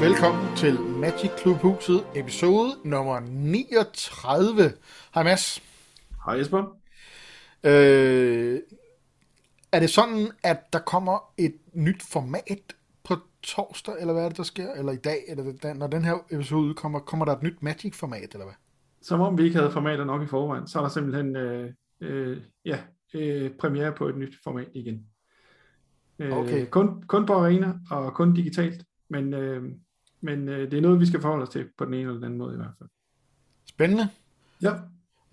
Velkommen til Magic Club Huset, episode nummer 39. Hej Mads. Hej Jesper. Øh, er det sådan, at der kommer et nyt format på torsdag, eller hvad er det, der sker? Eller i dag, eller når den her episode udkommer, kommer der et nyt Magic-format, eller hvad? Som om vi ikke havde formater nok i forvejen, så er der simpelthen øh, øh, ja, øh, premiere på et nyt format igen. Øh, Okay. kun, kun på arena og kun digitalt, men, øh, men øh, det er noget, vi skal forholde os til på den ene eller den anden måde i hvert fald. Spændende. Ja,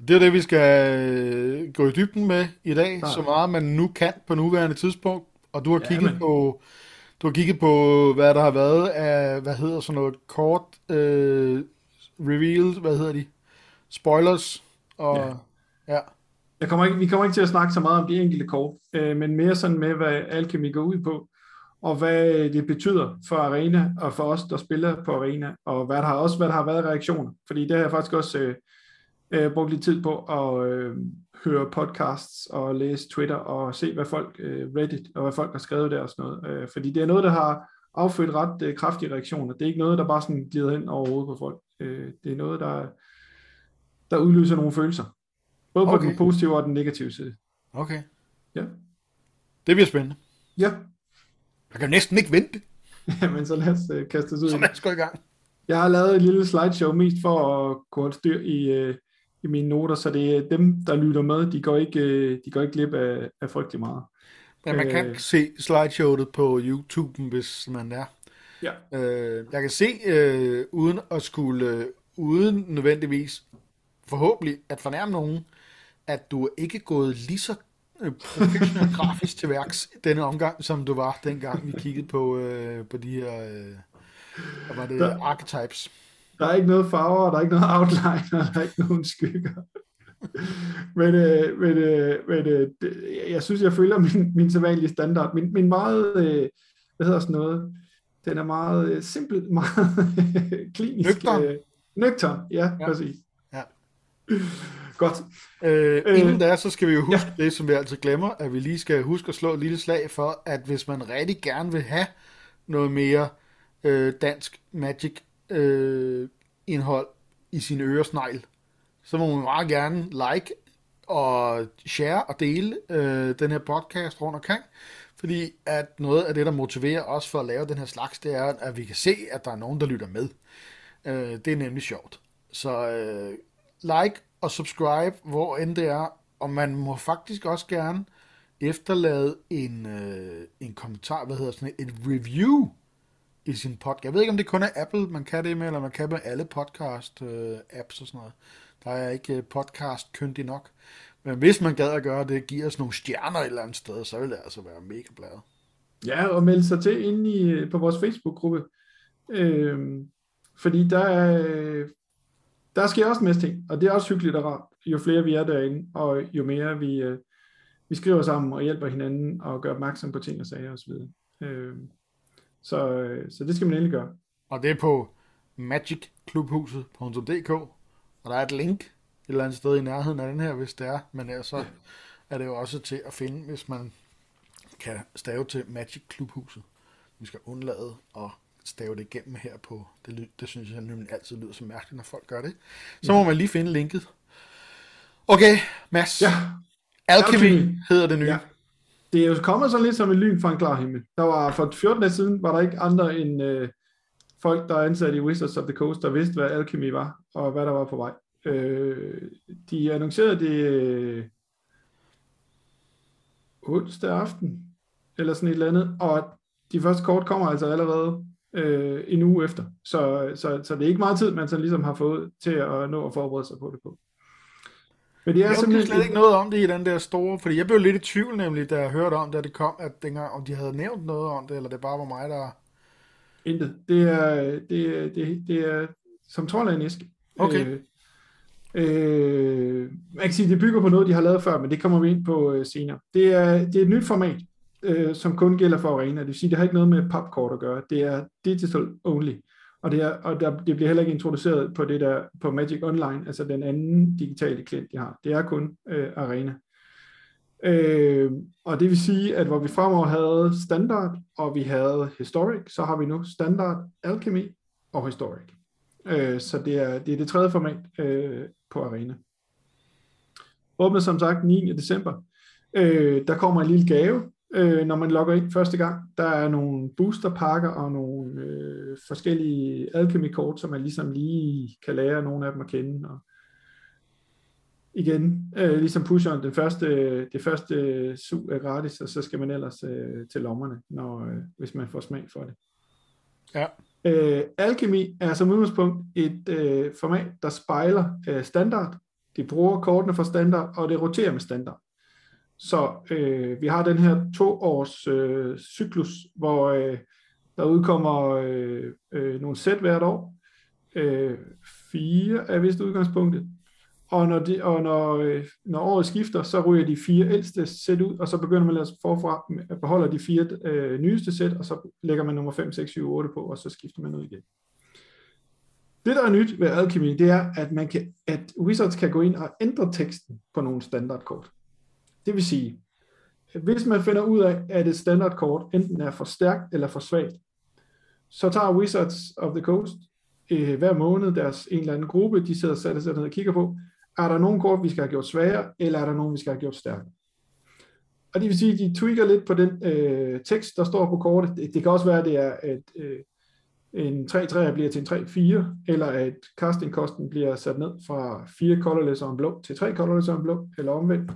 Det er det, vi skal øh, gå i dybden med i dag, Ja. så meget man nu kan på nuværende tidspunkt. Og du har Ja, kigget men- på, du har kigget på, hvad der har været af, hvad hedder sådan noget, kort øh, revealed, hvad hedder de? Spoilers. Og, ja. ja. Jeg kommer ikke, vi kommer ikke til at snakke så meget om de enkelte kort, øh, men mere sådan med, hvad Alchemy går ud på, og hvad det betyder for Arena, og for os, der spiller på Arena, og hvad der har, også hvad der har været reaktioner. Fordi det har jeg faktisk også øh, øh, brugt lidt tid på at øh, høre podcasts og læse Twitter og se, hvad folk, øh, Reddit, og hvad folk har skrevet der og sådan noget. Øh, fordi det er noget, der har affødt ret øh, kraftige reaktioner. Det er ikke noget, der bare sådan glider hen over hovedet på folk. Øh, det er noget, der, der udløser nogle følelser. Både på Okay. den positive og den negative side. Okay. Ja. Det bliver spændende. Ja, Jeg kan næsten ikke vente, men så lad os øh, kaste os ud. så lad os gå i gang. Jeg har lavet et lille slideshow mest for at et styr i, øh, i mine noter, så det er dem, der lytter med, de går ikke, øh, de går ikke glip af, af frygtelig meget. Men man kan Øh. se slideshowet på YouTube, hvis man er. Ja, Øh, jeg kan se, øh, uden at skulle, øh, uden nødvendigvis, forhåbentlig at fornærme nogen, at du er ikke gået lige så øh, professionelt grafisk til værks denne omgang, som du var dengang, vi kiggede på, øh, på de her, øh, var det, Der- archetypes. der er ikke noget farver, der er ikke noget outline, der er ikke nogen skygger. men øh, men, øh, men øh, jeg synes, jeg følger min, min sædvanlige standard. Min, min meget, øh, hvad hedder sådan noget, den er meget øh, simpel, meget klinisk. Nøgtern. Øh, nøgtern, ja, Ja. ja, præcis. Ja. Godt. Øh, Øh, inden da, så skal vi jo huske ja. det, som vi altid glemmer, at vi lige skal huske at slå et lille slag for, at hvis man rigtig gerne vil have noget mere øh, dansk Magic øh, indhold i sin øresnegl, så må man meget gerne like og share og dele øh, den her podcast rundt omkring, fordi at noget af det, der motiverer os for at lave den her slags, det er, at vi kan se, at der er nogen, der lytter med. Øh, det er nemlig sjovt. Så øh, like og subscribe, hvor end det er, og man må faktisk også gerne efterlade en, øh, en kommentar, hvad hedder sådan et, et review i sin podcast. Jeg ved ikke, om det kun er Apple, man kan det med, eller man kan med alle podcast øh, apps og sådan noget. Der er ikke øh, podcast kyndig nok. Men hvis man gad at gøre det, giver os nogle stjerner et eller andet sted, så vil det altså være mega bladet. Ja, og melde sig til inde i, øh, på vores Facebook-gruppe. Øh, fordi der, er- øh, der sker også en masse ting, og det er også hyggeligt og rart, jo flere vi er derinde, og jo mere vi, øh, vi skriver sammen og hjælper hinanden og gør opmærksom på ting og sager osv. Øh, så, øh, så det skal man endelig gøre. Og det er på magicklubhuset.dk, og der er et link et eller andet sted i nærheden af den her, hvis det er. Men ellers så er det jo også til at finde, hvis man kan stave til Magic Klubhuset. Vi skal undlade at stave det igennem her på, det, det synes jeg nemlig altid lyder så mærkeligt, når folk gør det. Så må man lige finde linket. Okay, Mads. Ja, Alchemy Alchemy. hedder det nye. Ja. det er jo kommet sådan lidt som en lyn fra en klar himmel. Der var for 14 dage siden, var der ikke andre end øh, folk, der er ansat i Wizards of the Coast, der vidste, hvad Alchemy var, og hvad der var på vej. Øh, de annoncerede det øh, onsdag aften, eller sådan et eller andet, og de første kort kommer altså allerede øh, en uge efter. Så, så, så det er ikke meget tid, man så ligesom har fået til at nå at forberede sig på det på. Men det er Jeg simpelthen slet ikke noget om det i den der store, fordi jeg blev lidt i tvivl nemlig, da jeg hørte om det, da det kom, at dengang, om de havde nævnt noget om det, eller det bare var mig, der... Intet. Det er, det, er- det, det er som trold af en æske. Okay. Øh, øh, man kan sige, det bygger på noget, de har lavet før, men det kommer vi ind på øh, senere. Det er, det er et nyt format, øh, som kun gælder for Arena. Det vil sige, det har ikke noget med popkort at gøre. Det er digital only. Og, det, er, og der, det bliver heller ikke introduceret på det der på Magic Online, altså den anden digitale klient, de har. Det er kun øh, Arena. Øh, og det vil sige, at hvor vi fremover havde standard, og vi havde historic, så har vi nu standard, alchemy og historic. Øh, så det er, det er det tredje format øh, på Arena. Åbnet som sagt 9. december. Øh, der kommer en lille gave, øh, når man logger ind første gang. Der er nogle boosterpakker og nogle øh, forskellige alchemy-kort, som man ligesom lige kan lære nogle af dem at kende. Og igen, øh, ligesom pusheren, den første, det første su er gratis, og så skal man ellers øh, til lommerne, når, øh, hvis man får smag for det. Ja. Øh, Alchemy er som udgangspunkt et øh, format, der spejler øh, standard. De bruger kortene for standard, og det roterer med standard. Så øh, vi har den her to års øh, cyklus, hvor øh, der udkommer øh, øh, nogle sæt hvert år. Øh, fire er vist udgangspunktet. Og når, de, og når, øh, når året skifter, så ryger de fire ældste sæt ud, og så begynder man altså forfra at beholde de fire øh, nyeste sæt, og så lægger man nummer 5, 6, 7, 8 på, og så skifter man ud igen. Det, der er nyt ved Alchemy, det er, at, man kan, at Wizards kan gå ind og ændre teksten på nogle standardkort. Det vil sige, at hvis man finder ud af, at et standardkort enten er for stærkt eller for svagt, så tager Wizards of the Coast øh, hver måned deres en eller anden gruppe, de sidder og sætter sig ned og kigger på, er der nogen kort, vi skal have gjort sværere, eller er der nogen, vi skal have gjort stærkere? Og det vil sige, at de tweaker lidt på den øh, tekst, der står på kortet. Det, det kan også være, at det er, at øh, en 3-3 bliver til en 3-4, eller at castingkosten bliver sat ned fra 4 colorless og en blå til 3 colorless og en blå, eller omvendt.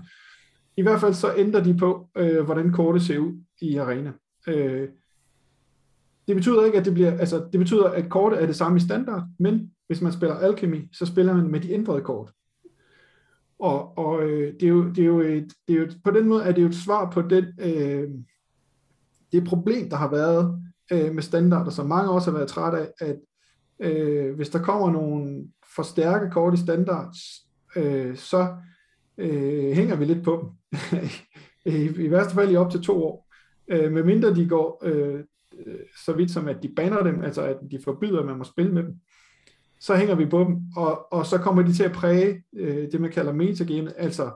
I hvert fald så ændrer de på, øh, hvordan kortet ser ud i arena. Øh, det betyder ikke, at det bliver, altså det betyder, at kortet er det samme i standard, men hvis man spiller Alchemy, så spiller man med de ændrede kort. Og, og øh, det, er jo, det, er jo et, det er jo, på den måde er det jo et svar på den, øh, det problem, der har været øh, med standarder, som mange også har været trætte af, at øh, hvis der kommer nogle for stærke kort i standards, øh, så øh, hænger vi lidt på dem. I, I værste fald i op til to år. Øh, medmindre de går øh, så vidt som, at de banner dem, altså at de forbyder, at man må spille med dem så hænger vi på dem, og, og så kommer de til at præge øh, det, man kalder metagame, altså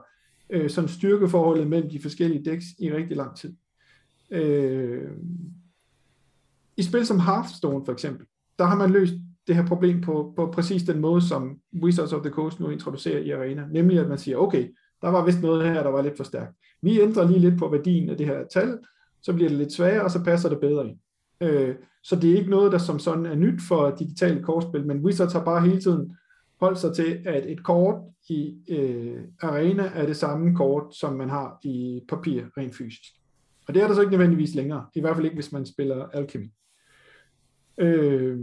øh, sådan styrkeforholdet mellem de forskellige decks i rigtig lang tid. Øh, I spil som Hearthstone for eksempel, der har man løst det her problem på, på præcis den måde, som Wizards of the Coast nu introducerer i Arena, nemlig at man siger, okay, der var vist noget her, der var lidt for stærkt. Vi ændrer lige lidt på værdien af det her tal, så bliver det lidt sværere, og så passer det bedre ind. Øh, så det er ikke noget, der som sådan er nyt for digitale kortspil, men Wizards har bare hele tiden holdt sig til, at et kort i øh, Arena er det samme kort, som man har i papir rent fysisk. Og det er der så ikke nødvendigvis længere, i hvert fald ikke, hvis man spiller Alchemy. Øh,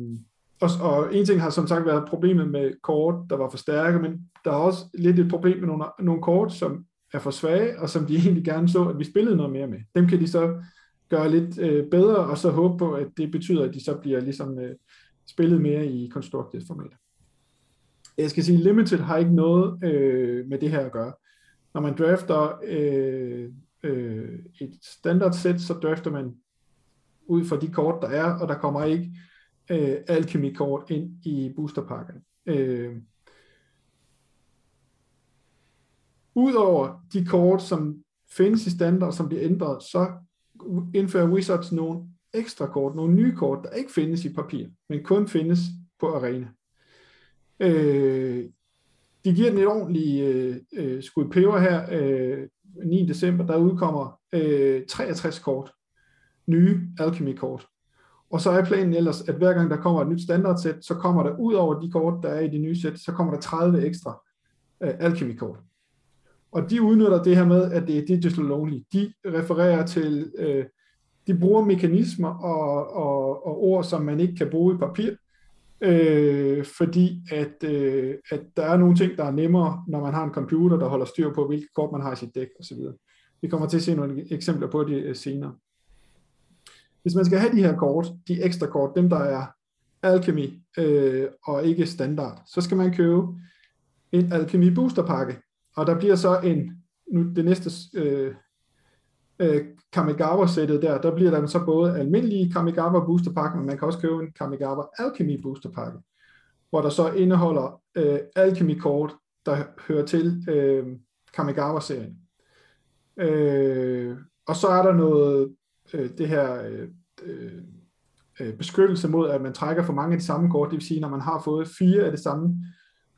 og, og en ting har som sagt været problemet med kort, der var for stærke, men der er også lidt et problem med nogle, nogle kort, som er for svage, og som de egentlig gerne så, at vi spillede noget mere med. Dem kan de så gøre lidt øh, bedre, og så håbe på, at det betyder, at de så bliver ligesom øh, spillet mere i constructed format. Jeg skal sige, Limited har ikke noget øh, med det her at gøre. Når man drafter øh, øh, et standard set, så drafter man ud fra de kort, der er, og der kommer ikke øh, alchemy-kort ind i boosterpakken. Øh, Udover de kort, som findes i standard, som bliver ændret, så indfører Wizards nogle ekstra kort, nogle nye kort, der ikke findes i papir, men kun findes på arena. Øh, de giver den et ordentligt øh, øh skud peber her øh, 9. december, der udkommer øh, 63 kort, nye Alchemy-kort. Og så er planen ellers, at hver gang der kommer et nyt standardsæt, så kommer der ud over de kort, der er i det nye sæt, så kommer der 30 ekstra øh, Alchemy-kort. Og de udnytter det her med, at det er digital only. De refererer til, øh, de bruger mekanismer og, og, og ord, som man ikke kan bruge i papir, øh, fordi at, øh, at der er nogle ting, der er nemmere, når man har en computer, der holder styr på, hvilke kort man har i sit dæk osv. Vi kommer til at se nogle eksempler på det øh, senere. Hvis man skal have de her kort, de ekstra kort, dem der er Alchemy øh, og ikke standard, så skal man købe en Alchemy boosterpakke, og der bliver så en, nu det næste øh, øh, Kamigawa-sættet der, der bliver der så både almindelige Kamigawa boosterpakke, men man kan også købe en Kamigawa Alchemy boosterpakke, hvor der så indeholder øh, Alchemy-kort, der hører til øh, Kamigawa-serien. Øh, og så er der noget, øh, det her øh, øh, øh, beskyttelse mod, at man trækker for mange af de samme kort, det vil sige, når man har fået fire af det samme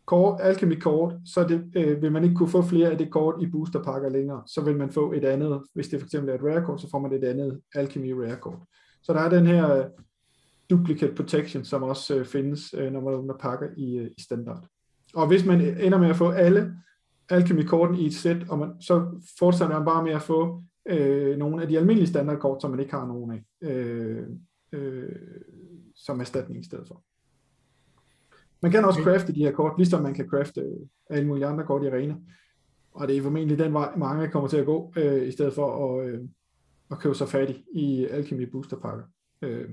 kort, alchemy kort, så det, øh, vil man ikke kunne få flere af det kort i boosterpakker længere. Så vil man få et andet, hvis det for eksempel er et rare kort, så får man et andet alchemy rare kort. Så der er den her øh, duplicate protection, som også øh, findes, øh, når man åbner pakker i, øh, i standard. Og hvis man ender med at få alle alchemy-korten i et sæt, og man, så fortsætter man bare med at få øh, nogle af de almindelige standardkort, som man ikke har nogen af, øh, øh, som erstatning i stedet for. Man kan også crafte de her kort, ligesom man kan crafte øh, alle mulige andre kort i arena. Og det er formentlig den vej, mange kommer til at gå, øh, i stedet for at, øh, at købe sig fat i Alchemy Booster pakker. Øh.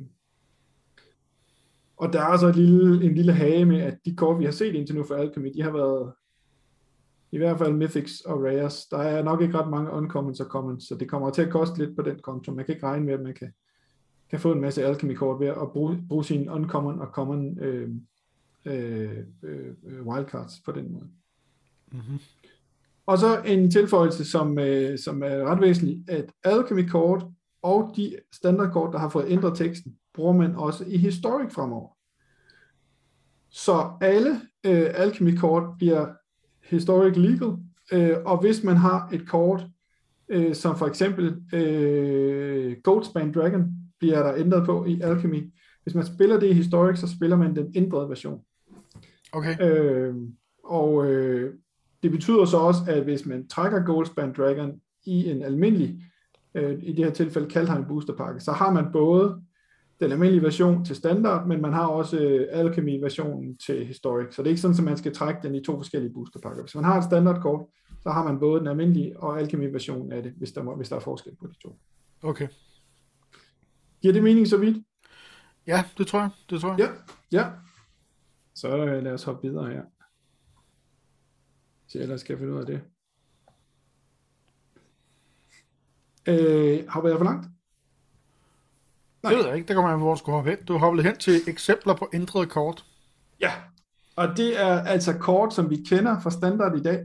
Og der er altså et lille, en lille hage med, at de kort, vi har set indtil nu for Alchemy, de har været i hvert fald Mythics og Rares. Der er nok ikke ret mange uncommons og commons, så det kommer til at koste lidt på den konto. Man kan ikke regne med, at man kan, kan få en masse Alchemy-kort ved at bruge, bruge sine uncommon og common øh, øh, øh, wildcards på den måde. Mm-hmm. Og så en tilføjelse, som, øh, som er ret væsentlig, at Alchemy-kort og de standardkort, der har fået ændret teksten, bruger man også i Historic fremover. Så alle øh, Alchemy-kort bliver Historic Legal, øh, og hvis man har et kort, øh, som for eksempel øh, Goldspan Dragon, bliver der ændret på i Alchemy. Hvis man spiller det i Historic, så spiller man den ændrede version. Okay. Øh, og øh, det betyder så også, at hvis man trækker Goldspan Dragon i en almindelig, øh, i det her tilfælde Kaldheim Booster Pakke, så har man både den almindelige version til standard, men man har også øh, Alchemy-versionen til Historic. Så det er ikke sådan, at man skal trække den i to forskellige boosterpakker. Hvis man har et standardkort, så har man både den almindelige og Alchemy-version af det, hvis der, må, hvis der er forskel på de to. Okay. Giver det mening så vidt? Ja, det tror jeg. Det tror jeg. Ja, ja. Så øh, lad os hoppe videre her. Så ellers skal jeg finde ud af det. Øh, har jeg for langt? Nej. Det ved jeg ikke. Det kommer an på, hvor du skulle hoppe hen. Du hoppede hen til eksempler på ændrede kort. Ja, og det er altså kort, som vi kender fra standard i dag,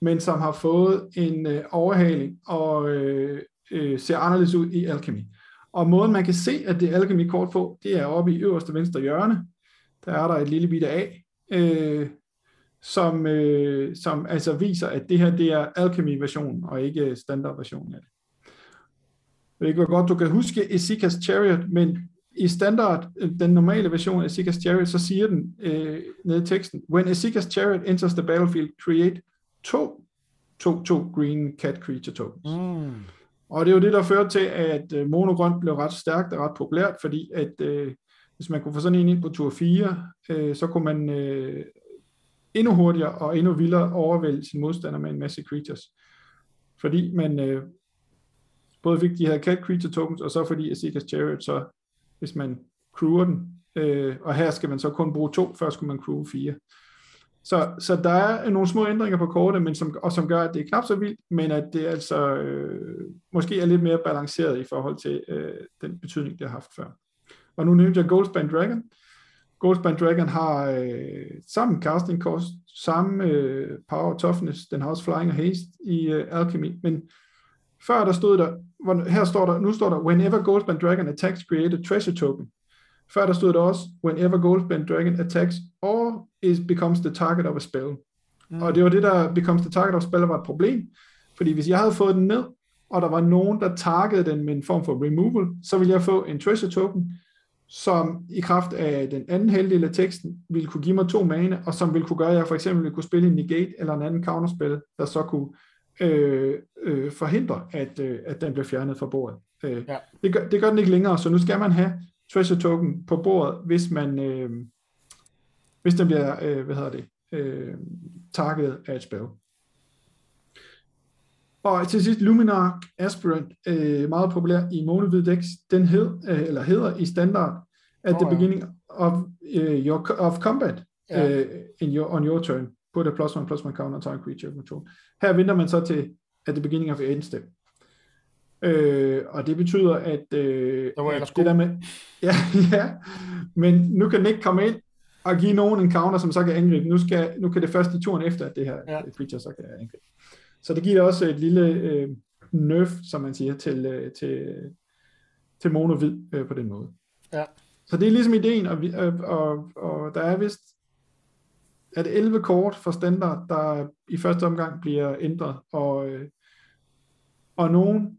men som har fået en øh, overhaling og øh, øh, ser anderledes ud i Alchemy. Og måden man kan se, at det er Alchemy-kort på, det er oppe i øverste venstre hjørne. Der er der et lille bitte A, øh, som, øh, som altså viser, at det her det er Alchemy-versionen, og ikke standard-versionen af det. Jeg ved ikke, hvor godt du kan huske Esikas Chariot, men i standard, den normale version af Esikas Chariot, så siger den øh, nede i teksten, When Esikas Chariot enters the battlefield, create to, to, to green cat creature tokens. Mm. Og det er jo det, der førte til, at øh, monogrønt blev ret stærkt og ret populært, fordi at øh, hvis man kunne få sådan en ind på tur 4, øh, så kunne man øh, endnu hurtigere og endnu vildere overvælde sin modstander med en masse creatures. Fordi man øh, både fik de her cat creature tokens, og så fordi Azeka's Chariot, så hvis man crewer den, øh, og her skal man så kun bruge to, før skulle man crew fire. Så, så der er nogle små ændringer på kortet, men som, og som gør, at det er knap så vildt, men at det altså øh, måske er lidt mere balanceret i forhold til øh, den betydning, det har haft før. Og nu nævnte jeg Goldspan Dragon. Goldspan Dragon har øh, samme casting cost, samme øh, power toughness, den har også flying og haste i øh, Alchemy, men før der stod der, her står der, nu står der, whenever Goldspan Dragon attacks, create a treasure token. Før der stod der også, whenever Goldspan Dragon attacks or is becomes the target of a spell. Mm. Og det var det, der becomes the target of a spell, var et problem. Fordi hvis jeg havde fået den ned, og der var nogen, der targede den med en form for removal, så ville jeg få en treasure token, som i kraft af den anden halvdel af teksten ville kunne give mig to mane, og som ville kunne gøre, at jeg for eksempel ville kunne spille en negate eller en anden counterspil, der så kunne øh, øh, forhindre, at, øh, at den bliver fjernet fra bordet. Øh, ja. det, gør, det gør den ikke længere, så nu skal man have treasure token på bordet, hvis man øh, hvis den bliver, øh, hvad hedder det, øh, targetet af et spil. Og til sidst, Luminark Aspirant, øh, meget populær i Monolith Dex, den hed, øh, eller hedder i standard, at oh, the beginning of, uh, your, of combat yeah. uh, in your, on your turn, put a plus one plus one counter target creature control. Her venter man så til at the beginning of end step. Øh, og det betyder, at øh, det, var det der med, ja, ja, men nu kan den ikke komme ind og give nogen en counter, som så kan angribe. Nu, skal, nu kan det først i turen efter, at det her ja. creature så kan angribe. Så det giver også et lille, øh, nerf, som man siger, til, øh, til, til mono-hvid øh, på den måde. Ja. Så det er ligesom ideen, og, vi, og, og, og der er vist at 11 kort for standard, der i første omgang bliver ændret, og, øh, og nogen,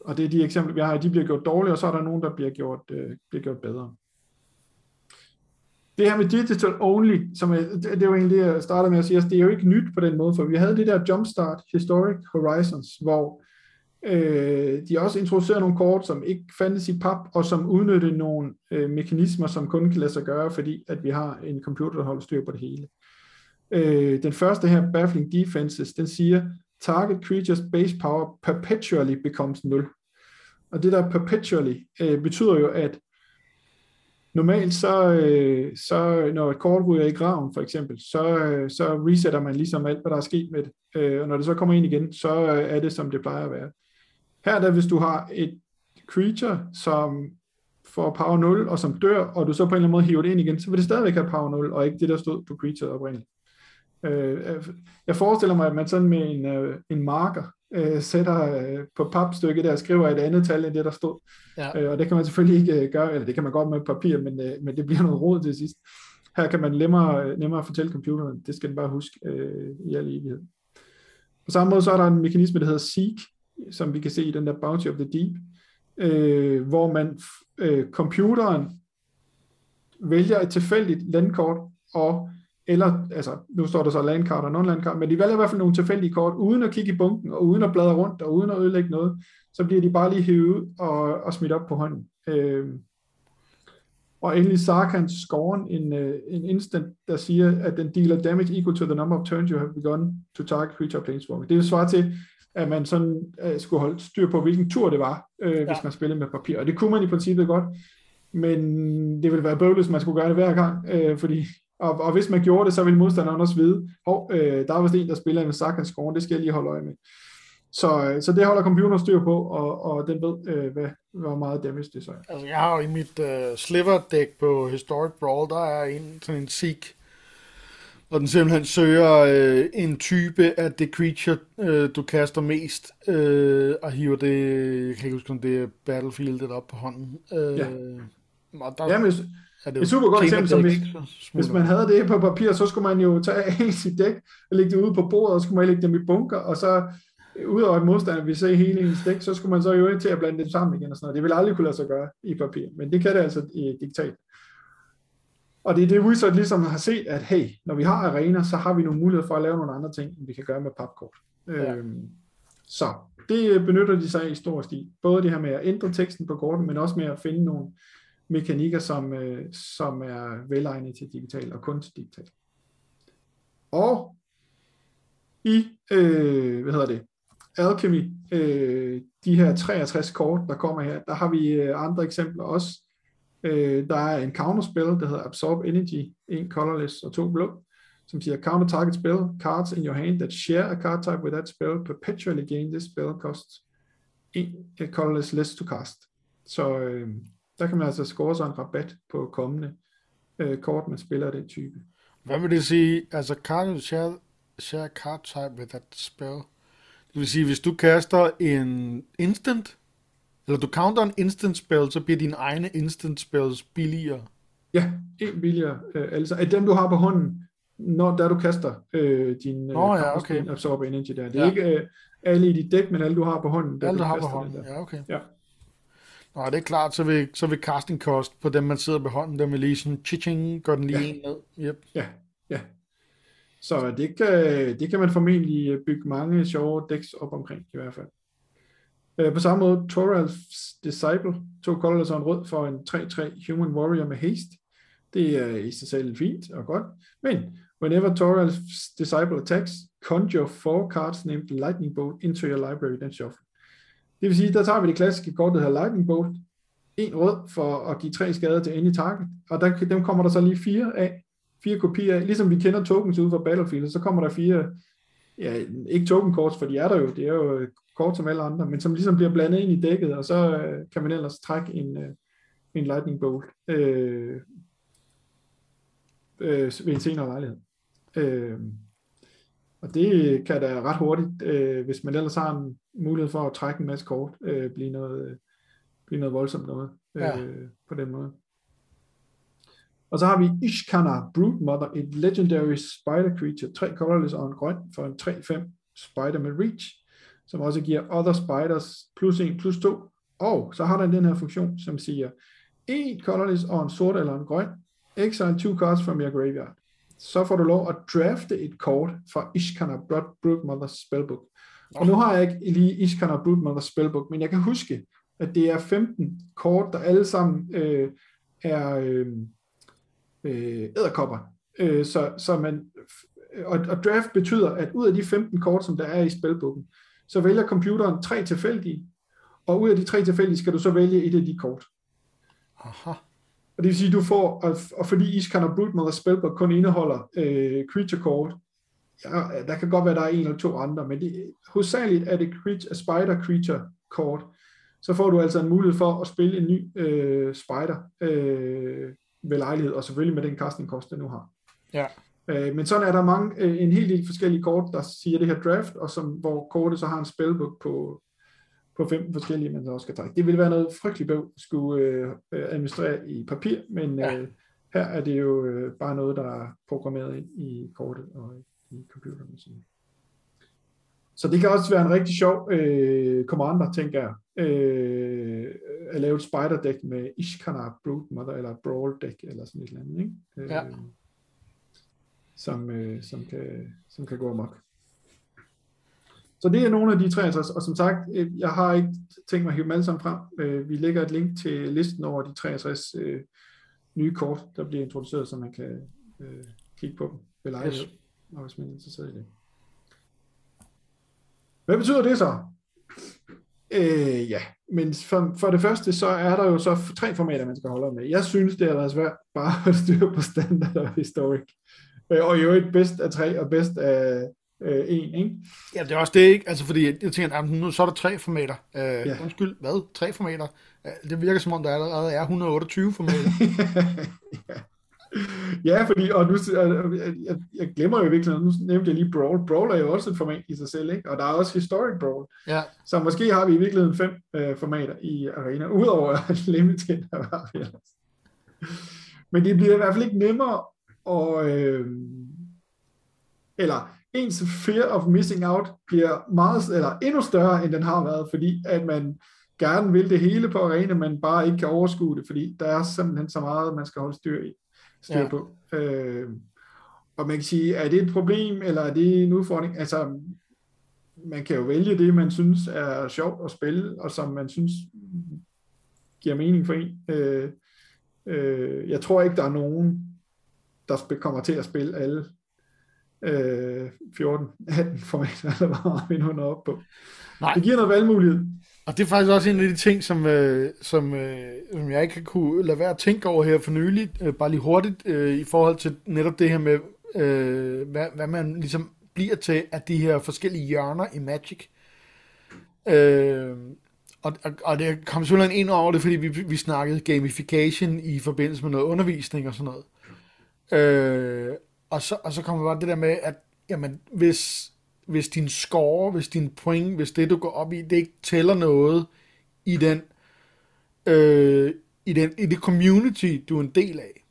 og det er de eksempler, vi har, de bliver gjort dårlige, og så er der nogen, der bliver gjort, øh, bliver gjort bedre. Det her med digital only, som er, det, det er jo egentlig det, jeg startede med at sige, altså, det er jo ikke nyt på den måde, for vi havde det der Jumpstart Historic Horizons, hvor øh, de også introduceret nogle kort, som ikke fandtes i pap, og som udnyttede nogle øh, mekanismer, som kun kan lade sig gøre, fordi at vi har en computer, der holder styr på det hele. Øh, den første her, Baffling Defenses, den siger, target creatures base power perpetually becomes 0. Og det der perpetually øh, betyder jo, at normalt så, øh, så når et kort ryger i graven for eksempel, så, øh, så resetter man ligesom alt, hvad der er sket med det. Øh, og når det så kommer ind igen, så øh, er det, som det plejer at være. Her der, hvis du har et creature, som får power 0, og som dør, og du så på en eller anden måde hiver det ind igen, så vil det stadigvæk have power 0, og ikke det, der stod på creature oprindeligt. Øh, jeg forestiller mig, at man sådan med en, øh, en marker øh, sætter øh, på papstykket der og skriver et andet tal end det, der stod. Ja. Øh, og det kan man selvfølgelig ikke øh, gøre, eller det kan man godt med papir, men, øh, men det bliver noget råd til sidst. Her kan man nemmere, nemmere fortælle computeren, det skal den bare huske øh, i al evighed. På samme måde så er der en mekanisme, der hedder Seek, som vi kan se i den der Bounty of the Deep, øh, hvor man øh, computeren vælger et tilfældigt landkort og eller, altså, nu står der så landkort og non-landkort, men de vælger i hvert fald nogle tilfældige kort, uden at kigge i bunken, og uden at bladre rundt, og uden at ødelægge noget, så bliver de bare lige hævet ud og, og smidt op på hånden. Øh, og endelig Sarkans scoren en, uh, en instant, der siger, at den dealer damage equal to the number of turns you have begun to target creature planeswalker. Det vil svare svar til, at man sådan uh, skulle holde styr på, hvilken tur det var, uh, ja. hvis man spillede med papir. Og det kunne man i princippet godt, men det ville være bøvlet, hvis man skulle gøre det hver gang, uh, fordi og, og hvis man gjorde det, så ville modstanderen også vide, hov, øh, der er vist en, der spiller med Sakas score, det skal jeg lige holde øje med. Så, øh, så det holder computeren styr på, og, og den ved, øh, hvad, hvor meget damage det så er. Altså, jeg har jo i mit øh, sliver-dæk på Historic Brawl, der er en sådan en Seek, og den simpelthen søger øh, en type af det creature, øh, du kaster mest, øh, og hiver det, jeg kan ikke huske, om det er Battlefield op på hånden. Øh, ja. Og der, Jamen, Ja, det er et super godt eksempel, som hvis, hvis man havde det på papir, så skulle man jo tage hele sit dæk og lægge det ude på bordet, og så skulle man lægge dem i bunker, og så ud over et modstander vi se hele ens dæk, så skulle man så jo til at blande det sammen igen og sådan noget. Det ville aldrig kunne lade sig gøre i papir, men det kan det altså i digital. Og det er det, Wizard ligesom har set, at hey, når vi har arena, så har vi nogle muligheder for at lave nogle andre ting, end vi kan gøre med papkort. Ja. Øhm, så det benytter de sig i stor stil. Både det her med at ændre teksten på korten, men også med at finde nogle, mekanikker, som, øh, som er velegnet til digital og kun til digital. Og i, øh, hvad hedder det, Alchemy, øh, de her 63 kort, der kommer her, der har vi øh, andre eksempler også. Øh, der er en counterspil, der hedder Absorb Energy, en colorless og to blå, som siger counter target spell, cards in your hand that share a card type with that spell perpetually gain this spell costs en colorless less to cast. Så øh, der kan man altså score sig en rabat på kommende øh, kort, man spiller af den type. Hvad vil det sige? Altså, card share, share card type with that spell. Det vil sige, hvis du kaster en instant, eller du counter en instant spell, så bliver dine egne instant spells billigere. Ja, en billigere. Øh, altså, at dem du har på hånden, når der du kaster øh, din øh, oh, ja, okay. absorb energy der. Det er ja. ikke øh, alle i dit dæk, men alle du har på hånden. Alle du har på hånden, ja okay. Ja. Nå, det er klart, så vil, så vil casting cost på dem, man sidder på hånden, den vil lige sådan, chiching, går den lige ja. en ned. Yep. Ja, ja. Så det kan, det kan man formentlig bygge mange sjove decks op omkring, i hvert fald. Øh, på samme måde, Toral's Disciple, to colorless og en rød for en 3-3 Human Warrior med haste. Det er i sig selv fint og godt, men whenever Toral's Disciple attacks, conjure four cards named Lightning Bolt into your library, then shuffle. Det vil sige, der tager vi det klassiske kort, der hedder Lightning Bolt. En rød for at give tre skader til any target, og der, dem kommer der så lige fire af, fire kopier af, ligesom vi kender tokens ude fra Battlefield, så kommer der fire, ja, ikke token kort, for de er der jo, det er jo kort som alle andre, men som ligesom bliver blandet ind i dækket, og så øh, kan man ellers trække en, øh, en Lightning Bolt øh, øh, ved en senere lejlighed. Øh, Og det kan da ret hurtigt, øh, hvis man ellers har en mulighed for at trække en masse kort, øh, blive, noget, blive noget voldsomt noget øh, ja. på den måde. Og så har vi Ishkana Broodmother, et legendary spider creature, tre colorless og en grøn for en 3-5 spider med reach, som også giver other spiders plus 1 plus 2. Og så har den den her funktion, som siger, en colorless og en sort eller en grøn, exile two cards from your graveyard. Så får du lov at drafte et kort fra Ishkana Broodmother's spellbook. Og nu har jeg ikke lige Ishkana Broodmother's spellbook, men jeg kan huske, at det er 15 kort, der alle sammen øh, er øh, øh, æderkopper. Øh, så, så man, og, og draft betyder, at ud af de 15 kort, som der er i spilbogen, så vælger computeren tre tilfældige, og ud af de tre tilfældige skal du så vælge et af de kort. Aha. Og det vil sige, du får, og, og fordi Ishkan og Broodmother Spellbook kun indeholder øh, creature kort, ja, der kan godt være, der er en eller to andre, men det, hovedsageligt er det creature, spider creature kort, så får du altså en mulighed for at spille en ny øh, spider øh, ved lejlighed, og selvfølgelig med den casting kost, den nu har. Ja. Øh, men sådan er der mange, øh, en hel del forskellige kort, der siger det her draft, og som, hvor kortet så har en spellbook på, på 15 forskellige, man så også skal trække. Det vil være noget frygteligt bøv at skulle øh, administrere i papir, men ja. øh, her er det jo øh, bare noget, der er programmeret ind i kortet og i computeren. Så det kan også være en rigtig sjov øh, commander, tænker jeg, øh, at lave et spider deck med Ishkana Broodmother, eller Brawl deck, eller sådan et eller andet, ikke? Øh, ja. som, øh, som, kan, som kan gå amok. Så det er nogle af de 63, og som sagt, øh, jeg har ikke tænkt mig at hive dem alle sammen frem. Øh, vi lægger et link til listen over de 63 øh, nye kort, der bliver introduceret, så man kan øh, kigge på dem ved lejlighed, yes. hvis man er interesseret i det. Hvad betyder det så? Øh, ja, men for, for det første, så er der jo så tre formater, man skal holde med. Jeg synes, det er været svært bare at styre på standard og historik. Øh, og jo et bedst af tre og bedst af øh, en, ikke? Ja, det er også det, ikke? Altså, fordi jeg tænker, at nu så er der tre formater. Øh, ja. Undskyld, hvad? Tre formater? Det virker som om, der allerede er 128 formater. ja. fordi, og nu, jeg, jeg glemmer jo virkelig, nu nævnte jeg lige Brawl. Brawl er jo også et format i sig selv, ikke? og der er også Historic Brawl. Ja. Så måske har vi i virkeligheden fem øh, formater i Arena, udover Limited, der var vi ellers. Men det bliver i hvert fald ikke nemmere, og, øh, eller ens fear of missing out bliver meget, eller endnu større, end den har været, fordi at man gerne vil det hele på arena, men bare ikke kan overskue det, fordi der er simpelthen så meget, man skal holde styr i styr ja. på. Øh, og man kan sige, er det et problem, eller er det en udfordring? Altså, man kan jo vælge det, man synes er sjovt at spille, og som man synes giver mening for en. Øh, øh, jeg tror ikke, der er nogen, der kommer til at spille alle øh, 14, 18 formater, eller hvad vi nu når op på. Nej. Det giver noget valgmulighed. Og det er faktisk også en af de ting, som, øh, som, øh, som jeg ikke kan kunne lade være at tænke over her for nylig, øh, bare lige hurtigt, øh, i forhold til netop det her med, øh, hvad, hvad man ligesom bliver til af de her forskellige hjørner i Magic. Øh, og, og, og det kom simpelthen ind over det, fordi vi, vi snakkede gamification i forbindelse med noget undervisning og sådan noget. Øh, og, så, og så kommer bare det der med, at jamen, hvis, hvis din score, hvis din point, hvis det du går op i, det ikke tæller noget i den, øh, i den i det community, du er en del af,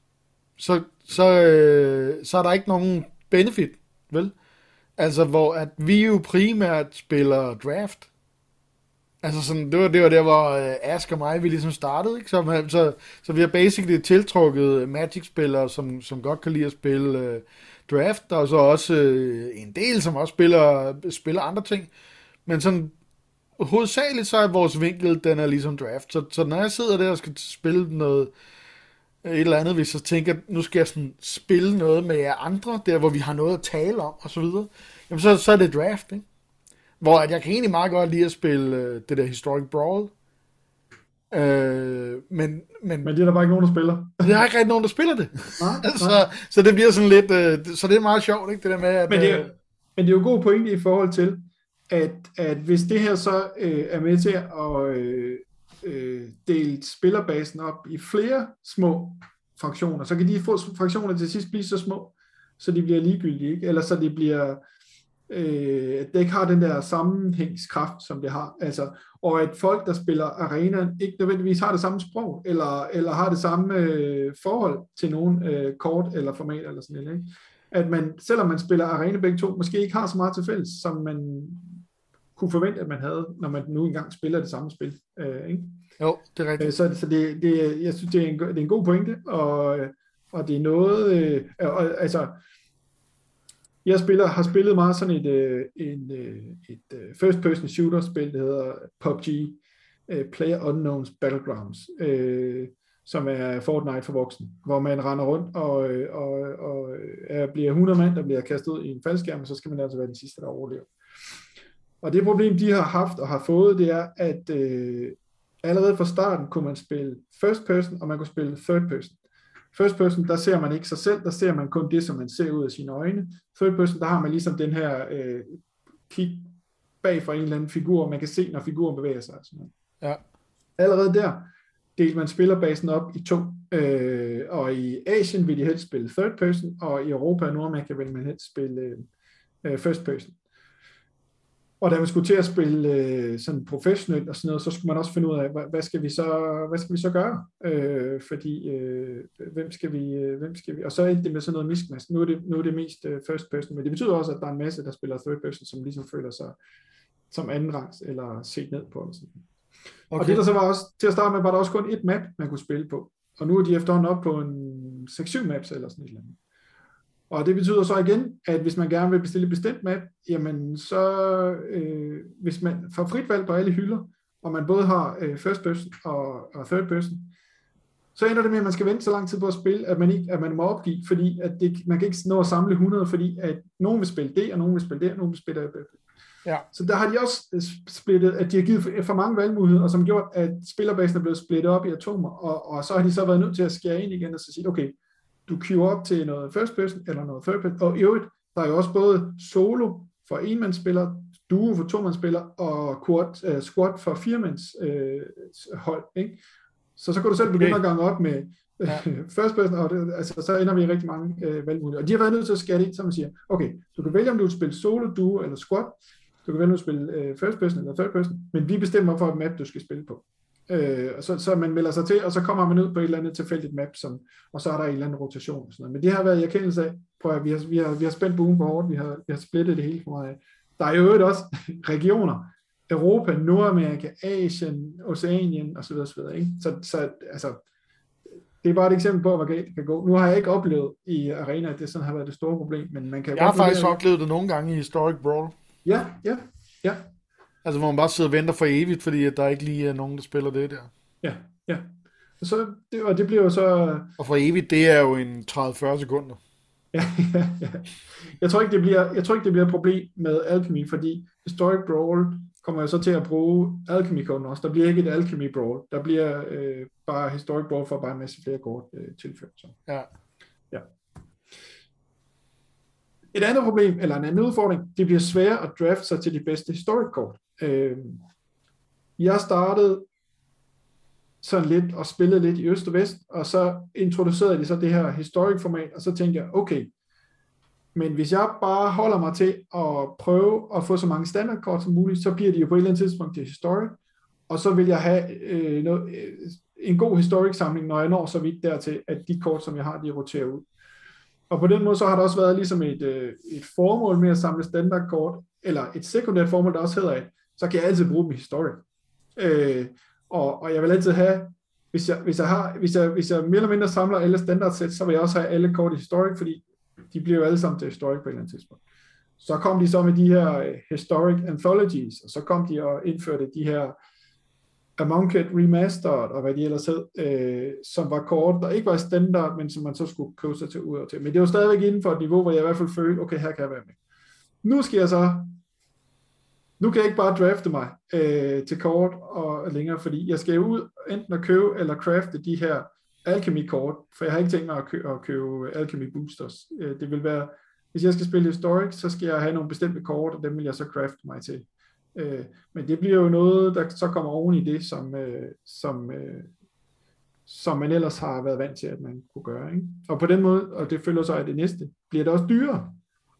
så, så, øh, så er der ikke nogen benefit, vel? Altså, hvor at vi jo primært spiller draft. Altså, sådan, det, var, det var der, hvor øh, Ask og mig, vi ligesom startede, ikke? Så, så, så vi har basically tiltrukket Magic-spillere, som, som godt kan lide at spille øh, draft, der er så også øh, en del, som også spiller, spiller andre ting, men sådan hovedsageligt så er vores vinkel, den er ligesom draft, så, så når jeg sidder der og skal spille noget, et eller andet, hvis jeg tænker, nu skal jeg sådan spille noget med jer andre, der hvor vi har noget at tale om, og så videre, jamen så, så er det draft, ikke? Hvor at jeg kan egentlig meget godt lide at spille øh, det der Historic Brawl, Øh, men, men, men det er der bare ikke nogen, der spiller. Der er ikke rigtig nogen, der spiller det. Nej, nej. så, så det bliver sådan lidt, øh, så det er meget sjovt, ikke, det der med, at... Men det er, øh, men det er jo god pointe i forhold til, at, at hvis det her så øh, er med til at øh, øh, dele spillerbasen op i flere små fraktioner, så kan de få fraktioner til sidst blive så små, så de bliver ligegyldige, ikke? eller så de bliver øh, at det ikke har den der sammenhængskraft, som det har. Altså, og at folk, der spiller arena, ikke nødvendigvis har det samme sprog, eller, eller har det samme øh, forhold til nogen øh, kort eller format eller sådan noget. Ikke? At man, selvom man spiller arena begge to, måske ikke har så meget til fælles, som man kunne forvente, at man havde, når man nu engang spiller det samme spil. Øh, ikke? Jo, det er rigtigt. Øh, så, så det, det, jeg synes, det er, en, det er en god pointe, og, og det er noget, øh, og, altså, jeg spiller, har spillet meget sådan et, øh, en, øh, et øh, first-person shooter-spil, der hedder PUBG, Player Unknowns Battlegrounds, øh, som er Fortnite for voksne, hvor man render rundt og, og, og er, bliver 100 mand, der bliver kastet ud i en faldskærm, og så skal man altså være den sidste, der overlever. Og det problem, de har haft og har fået, det er, at øh, allerede fra starten kunne man spille first person, og man kunne spille third person. First person, der ser man ikke sig selv, der ser man kun det, som man ser ud af sine øjne. Third person, der har man ligesom den her øh, kig bag for en eller anden figur, man kan se, når figuren bevæger sig. Sådan noget. Ja. Allerede der delte man spillerbasen op i to, øh, og i Asien vil de helst spille third person, og i Europa og Nordamerika vil man helst spille øh, first person. Og da man skulle til at spille øh, sådan professionelt og sådan noget, så skulle man også finde ud af, hvad, hvad skal vi så, hvad skal vi så gøre? Øh, fordi øh, hvem skal vi, øh, hvem skal vi? Og så endte det med sådan noget miskmask. Nu er det, nu er det mest øh, first person, men det betyder også, at der er en masse, der spiller third person, som ligesom føler sig som anden rangs eller set ned på. Eller sådan. Okay. Og det der så var også, til at starte med, var der også kun et map, man kunne spille på. Og nu er de efterhånden op på en 6-7 maps eller sådan et eller andet. Og det betyder så igen, at hvis man gerne vil bestille bestemt map, jamen så, øh, hvis man får frit valg på alle hylder, og man både har øh, first person og, og third person, så ender det med, at man skal vente så lang tid på at spille, at man, ikke, at man må opgive, fordi at det, man kan ikke nå at samle 100, fordi at nogen vil spille det, og nogen vil spille det, og nogen vil spille det. Ja. Så der har de også øh, splittet, at de har givet for, for mange valgmuligheder, og som gjort, at spillerbasen er blevet splittet op i atomer, og, og så har de så været nødt til at skære ind igen og så sige, okay, du queue op til noget first person eller noget third person. Og i øvrigt, der er jo også både solo for enmandsspiller, duo for tomandsspiller og quad, uh, squad for firemands uh, hold. Ikke? Så så kan du selv begynde okay. at gange op med ja. first person, og det, altså, så ender vi i rigtig mange uh, valgmuligheder. Og de har været nødt til at skære ind, så man siger, okay, du kan vælge, om du vil spille solo, duo eller squad, du kan vælge, om du vil spille uh, first person eller third person, men vi bestemmer for, et map du skal spille på. Øh, så, så man melder sig til, og så kommer man ud på et eller andet tilfældigt map, som, og så er der en eller anden rotation. Og sådan noget. Men det har været i erkendelse af, prøv at vi har, vi har, vi har spændt buen på hårdt, vi har, vi har splittet det hele for meget. Der er jo øvrigt også regioner, Europa, Nordamerika, Asien, Oceanien osv. osv. Ikke? Så, så altså, det er bare et eksempel på, hvor galt det kan gå. Nu har jeg ikke oplevet i Arena, at det sådan har været det store problem, men man kan Jeg har faktisk oplevet det nogle gange i Historic Brawl. Ja, ja, ja. Altså hvor man bare sidder og venter for evigt, fordi at der ikke lige er nogen, der spiller det der. Ja, ja. Og, så, det, og det bliver jo så... Og for evigt, det er jo en 30-40 sekunder. Ja, ja, ja. Jeg tror, ikke, det bliver, jeg tror ikke, det bliver et problem med Alchemy, fordi Historic Brawl kommer jeg så til at bruge Alchemy-koden også. Der bliver ikke et Alchemy Brawl. Der bliver øh, bare Historic Brawl for bare en masse flere kort øh, tilført. Så. Ja. ja. Et andet problem, eller en anden udfordring, det bliver svært at drafte sig til de bedste historic kort. Øh, jeg startede sådan lidt og spillede lidt i øst og vest, og så introducerede de så det her historic format, og så tænkte jeg, okay, men hvis jeg bare holder mig til at prøve at få så mange standardkort som muligt, så bliver de jo på et eller andet tidspunkt til historic, og så vil jeg have øh, noget, øh, en god historic samling, når jeg når så vidt dertil, at de kort, som jeg har, de roterer ud. Og på den måde så har der også været ligesom et, øh, et formål med at samle standardkort, eller et sekundært formål, der også hedder, at så kan jeg altid bruge dem i historic. Øh, og, og jeg vil altid have, hvis jeg, hvis jeg, har, hvis jeg, hvis jeg mere eller mindre samler alle standardsæt, så vil jeg også have alle kort i historic, fordi de bliver jo alle sammen til historic på et eller andet tidspunkt. Så kom de så med de her øh, historic anthologies, og så kom de og indførte de her Among It Remastered, og hvad de ellers hed, øh, som var kort, der ikke var standard, men som man så skulle købe sig til ud og til. Men det var stadigvæk inden for et niveau, hvor jeg i hvert fald følte, okay, her kan jeg være med. Nu skal jeg så nu kan jeg ikke bare drafte mig øh, til kort og længere, fordi jeg skal ud enten at købe eller crafte de her alchemy kort, for jeg har ikke tænkt mig at købe, at købe alchemy boosters. Øh, det vil være, hvis jeg skal spille historic, så skal jeg have nogle bestemte kort, og dem vil jeg så crafte mig til. Øh, men det bliver jo noget, der så kommer oven i det, som, øh, som, øh, som man ellers har været vant til, at man kunne gøre. Ikke? Og på den måde, og det følger så af det næste, bliver det også dyrere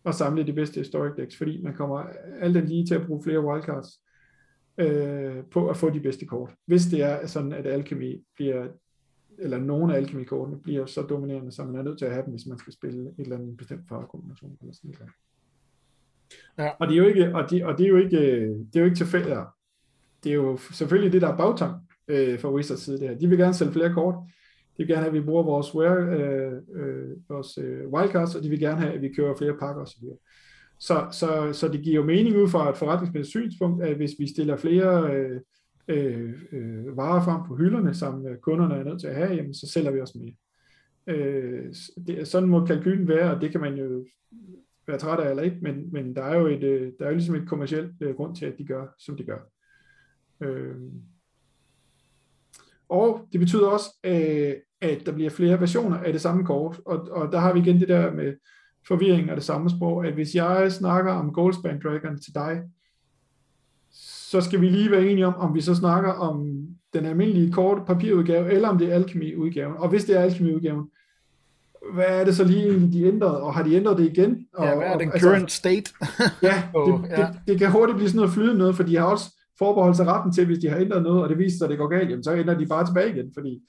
at samle de bedste historic decks, fordi man kommer alt lige til at bruge flere wildcards øh, på at få de bedste kort. Hvis det er sådan, at Alchemy bliver, eller nogle af Alchemy-kortene bliver så dominerende, så man er nødt til at have dem, hvis man skal spille et eller andet bestemt farvekombination eller sådan noget. Ja. Og det er jo ikke, og det, og det er jo ikke, det er jo ikke tilfældigt. Det er jo selvfølgelig det, der er bagtank øh, fra Wizards side. Det her. De vil gerne sælge flere kort. De vil gerne have, at vi bruger vores, wear, øh, øh, vores øh, wildcards, og de vil gerne have, at vi kører flere pakker osv. Så, så, så det giver jo mening ud fra et forretningsmæssigt synspunkt, at hvis vi stiller flere øh, øh, øh, varer frem på hylderne, som øh, kunderne er nødt til at have, jamen, så sælger vi også mere. Øh, det, sådan må kalkylen være, og det kan man jo være træt af eller ikke, men, men der er jo et, øh, der er jo ligesom et kommersielt øh, grund til, at de gør, som de gør. Øh, og det betyder også, øh, at der bliver flere versioner af det samme kort, og, og der har vi igen det der med forvirring af det samme sprog, at hvis jeg snakker om Goldspan Dragon til dig, så skal vi lige være enige om, om vi så snakker om den almindelige kort papirudgave, eller om det er Alchemy-udgaven. Og hvis det er Alchemy-udgaven, hvad er det så lige de ændret, og har de ændret det igen? Og, ja, hvad er den altså, current state? ja, det, det, det kan hurtigt blive sådan noget flydende noget, for de har også forbeholdt sig retten til, hvis de har ændret noget, og det viser sig, at det går galt, jamen, så ændrer de bare tilbage igen, fordi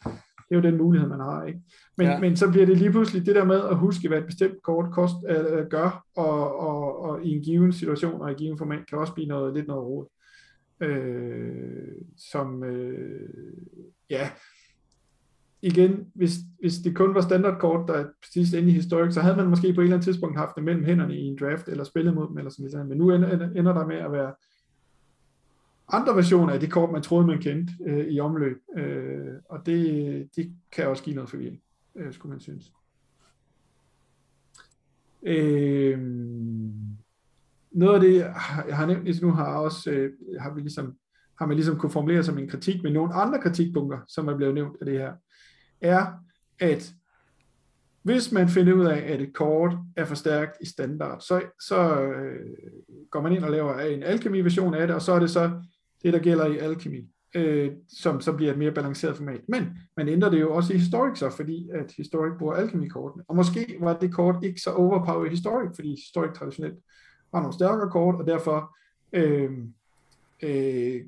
det er jo den mulighed, man har. Ikke? Men, ja. men så bliver det lige pludselig det der med at huske, hvad et bestemt kort kost, uh, gør, og, og, og, i en given situation og i en given format, kan også blive noget, lidt noget råd. Øh, som, øh, ja, igen, hvis, hvis det kun var standardkort, der er præcis inde i historik, så havde man måske på et eller andet tidspunkt haft det mellem hænderne i en draft, eller spillet mod dem, eller sådan noget. Men nu ender, ender der med at være andre versioner af det kort, man troede, man kendte øh, i omløb. Øh, og det, det kan også give noget forvirring, øh, skulle man synes. Øh, noget af det, jeg har nævnt nu, har også øh, har vi ligesom har man ligesom kunne formulere som en kritik, men nogle andre kritikpunkter, som er blevet nævnt af det her, er, at hvis man finder ud af, at et kort er for stærkt i standard, så, så øh, går man ind og laver en alkemi-version af det, og så er det så det, der gælder i alkemi, øh, som så bliver et mere balanceret format. Men man ændrer det jo også i historik så, fordi at Historic bruger Alchemy-kortene. Og måske var det kort ikke så overpowered i Historic, fordi Historic traditionelt har nogle stærkere kort, og derfor øh, øh,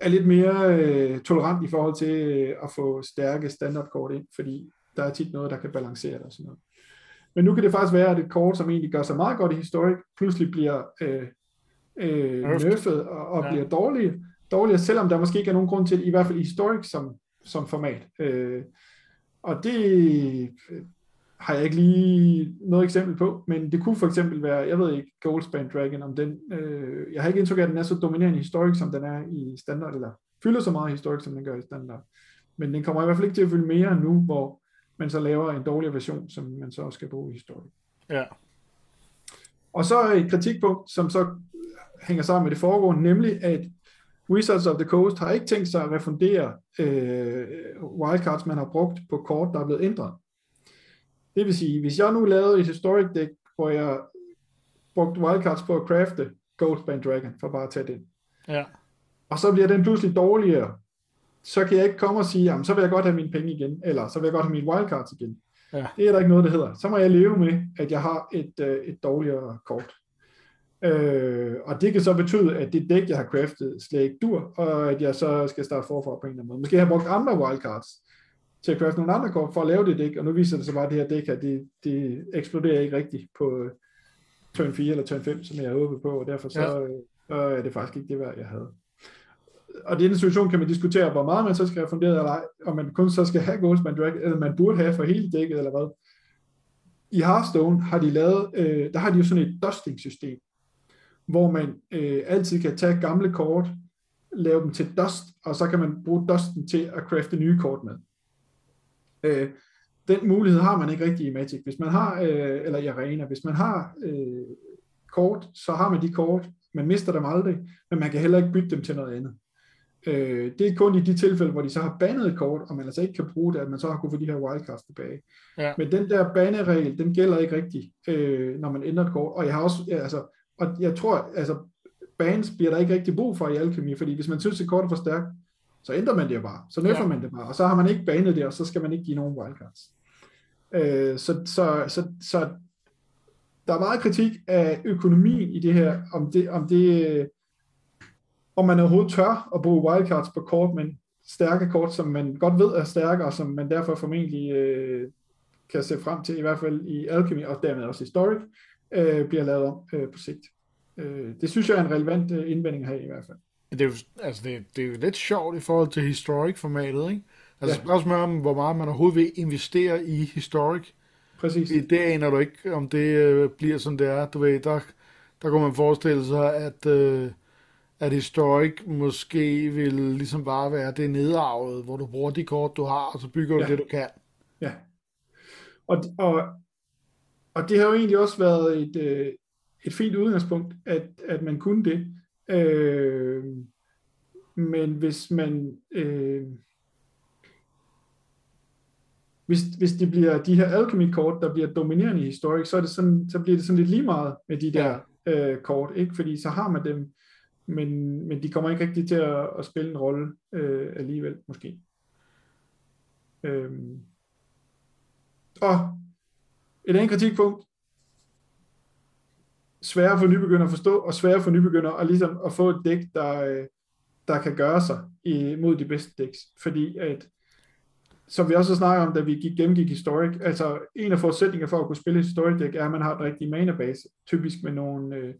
er lidt mere øh, tolerant i forhold til øh, at få stærke standardkort ind, fordi der er tit noget, der kan balancere det og sådan noget. Men nu kan det faktisk være, at et kort, som egentlig gør sig meget godt i Historic, pludselig bliver øh, øh, nerfed og, og ja. bliver dårlige, dårligere, selvom der måske ikke er nogen grund til det, i hvert fald i Historic som, som format. Øh, og det øh, har jeg ikke lige noget eksempel på, men det kunne for eksempel være, jeg ved ikke, Goldspan Dragon, om den, øh, jeg har ikke indtryk af, at den er så dominerende i Historic, som den er i standard, eller fylder så meget i Historic, som den gør i standard. Men den kommer i hvert fald ikke til at fylde mere nu, hvor man så laver en dårligere version, som man så skal bruge i Historic. Ja. Og så et kritikpunkt, som så hænger sammen med det foregående, nemlig at Wizards of the Coast har ikke tænkt sig at refundere øh, wildcards, man har brugt på kort, der er blevet ændret. Det vil sige, hvis jeg nu lavede et historic deck, hvor jeg brugte wildcards på at crafte Goldspan Dragon, for bare at tage den. Ja. Og så bliver den pludselig dårligere, så kan jeg ikke komme og sige, jamen, så vil jeg godt have mine penge igen, eller så vil jeg godt have mine wildcards igen. Ja. Det er der ikke noget, der hedder. Så må jeg leve med, at jeg har et, øh, et dårligere kort. Øh, og det kan så betyde, at det dæk, jeg har craftet, slet ikke dur, og at jeg så skal starte forfra på en eller anden måde. Måske har jeg brugt andre wildcards til at crafte nogle andre kort for at lave det dæk, og nu viser det sig bare, at det her dæk her, det, det eksploderer ikke rigtigt på øh, turn 4 eller turn 5, som jeg havde håbet på, og derfor så, ja. øh, er det faktisk ikke det værd, jeg havde. Og i den situation kan man diskutere, hvor meget man så skal have funderet, eller ej, om man kun så skal have Goldsman Drag, eller man burde have for hele dækket, eller hvad. I Hearthstone har de lavet, øh, der har de jo sådan et dusting system, hvor man øh, altid kan tage gamle kort, lave dem til dust, og så kan man bruge dusten til at crafte nye kort med. Øh, den mulighed har man ikke rigtig i Magic. Hvis man har, øh, eller i Arena, hvis man har øh, kort, så har man de kort, man mister dem aldrig, men man kan heller ikke bytte dem til noget andet. Øh, det er kun i de tilfælde, hvor de så har bandet et kort, og man altså ikke kan bruge det, at man så har kunnet få de her wildcards tilbage. Ja. Men den der baneregel, den gælder ikke rigtigt, øh, når man ændrer et kort. Og jeg har også, altså, og jeg tror, altså, bands bliver der ikke rigtig brug for i alkemi, fordi hvis man synes, at kortet er for stærkt, så ændrer man det bare. Så nøffer ja. man det bare, og så har man ikke banet det, og så skal man ikke give nogen wildcards. Øh, så, så, så, så der er meget kritik af økonomien i det her, om det, om det, om man overhovedet tør at bruge wildcards på kort, men stærke kort, som man godt ved er stærke, og som man derfor formentlig øh, kan se frem til, i hvert fald i Alchemy, og dermed også Historic, øh, bliver lavet om øh, på sigt. Øh, det synes jeg er en relevant øh, indvending her i hvert fald. Det er, jo, altså det, det er jo lidt sjovt i forhold til Historic-formatet, ikke? Altså ja. spørgsmålet om, hvor meget man overhovedet vil investere i Historic. Præcis. I det aner du ikke, om det øh, bliver som det er. Du ved, der, der kunne man forestille sig, at, øh, at Historic måske vil ligesom bare være det nedarvet, hvor du bruger de kort, du har, og så bygger du Ja. det, du kan. Ja. Og, og, og det har jo egentlig også været et, øh, et fint udgangspunkt, at, at man kunne det. Øh, men hvis man... Øh, hvis, hvis det bliver de her alchemy-kort, der bliver dominerende i historik, så, er det sådan, så bliver det sådan lidt lige meget med de der øh, kort, ikke? fordi så har man dem, men, men de kommer ikke rigtig til at, at spille en rolle øh, alligevel, måske. Øhm. Og et andet kritikpunkt, svære for nybegynder at forstå, og svære for nybegynder at, ligesom at få et dæk, der, øh, der kan gøre sig imod de bedste dæks. Fordi at, som vi også snakker om, da vi gik, gennemgik Historic, altså en af forudsætningerne for at kunne spille Historic deck, er, at man har den rigtige mana-base, typisk med nogle øh,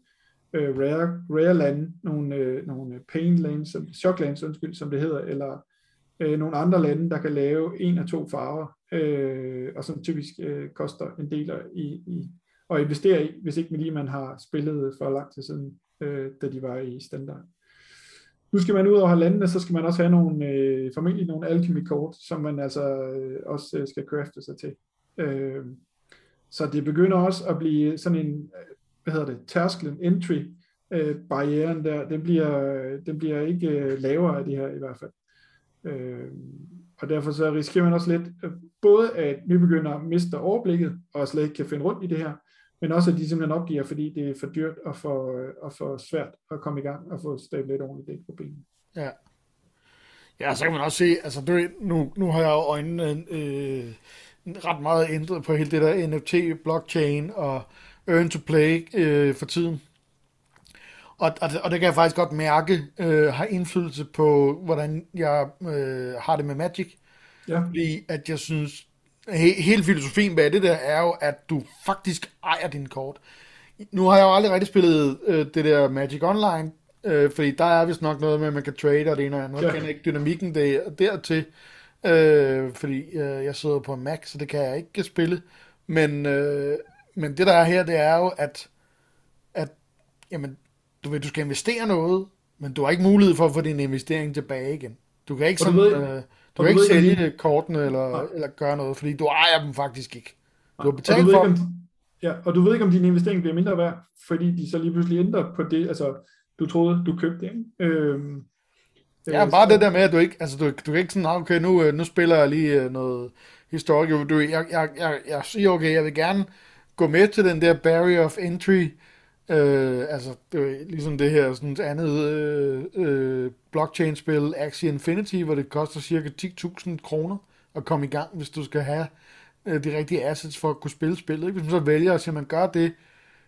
øh, rare, rare lande, nogle, øh, nogle øh, pain lands, som, shock lands, undskyld, som det hedder, eller øh, nogle andre lande, der kan lave en af to farver, øh, og som typisk øh, koster en del i, i, at investere i, hvis ikke man lige man har spillet for lang tid siden, øh, da de var i standard. Nu skal man ud over have landene, så skal man også have nogle, øh, formentlig nogle alchemy-kort, som man altså øh, også øh, skal crafte sig til. Øh, så det begynder også at blive sådan en, øh, hvad hedder det, tærsklen, entry, øh, barrieren der, den bliver, den bliver ikke øh, lavere af det her i hvert fald. Øh, og derfor så risikerer man også lidt, øh, både at nybegyndere mister overblikket, og slet ikke kan finde rundt i det her, men også at de simpelthen opgiver, fordi det er for dyrt og for, øh, og for svært at komme i gang og få stablet lidt ordentligt det problem. Ja. Ja, så kan man også se, altså du, nu, nu har jeg jo øjnene øh, ret meget ændret på hele det der NFT, blockchain og earn to play øh, for tiden. Og, og, og det kan jeg faktisk godt mærke øh, har indflydelse på, hvordan jeg øh, har det med Magic. Ja, Fordi at jeg synes, he, hele filosofien bag det der er jo, at du faktisk ejer dine kort. Nu har jeg jo aldrig rigtig spillet øh, det der Magic Online, øh, fordi der er vist nok noget med, at man kan trade og det ene og andet. Jeg Ja. kender ikke dynamikken der, dertil, øh, fordi øh, jeg sidder på en Mac, så det kan jeg ikke spille. Men, øh, men det der er her, det er jo, at, at jamen, du, ved, du skal investere noget, men du har ikke mulighed for at få din investering tilbage igen. Du kan ikke, sådan, øh, du kan ikke ved ikke, om sælge kortene eller, Nej. eller gøre noget, fordi du ejer dem faktisk ikke. Du har betalt du, ved for ikke, dem. om, ja, og du ved ikke, om din investering bliver mindre værd, fordi de så lige pludselig ændrer på det, altså du troede, du købte, ikke? Øhm, Ja, øh, bare så- det der med, at du ikke, altså du, du kan ikke sådan, "Ah, okay, nu, øh, nu spiller jeg lige øh, noget historik. Du, jeg, jeg, jeg, jeg siger, okay, jeg vil gerne gå med til den der barrier of entry, øh, altså det er ligesom det her sådan et andet øh, øh, blockchain-spil, Axie Infinity, hvor det koster cirka 10.000 kroner at komme i gang, hvis du skal have øh, de rigtige assets for at kunne spille spillet. Ikke? Hvis man så vælger at sige, at man gør det,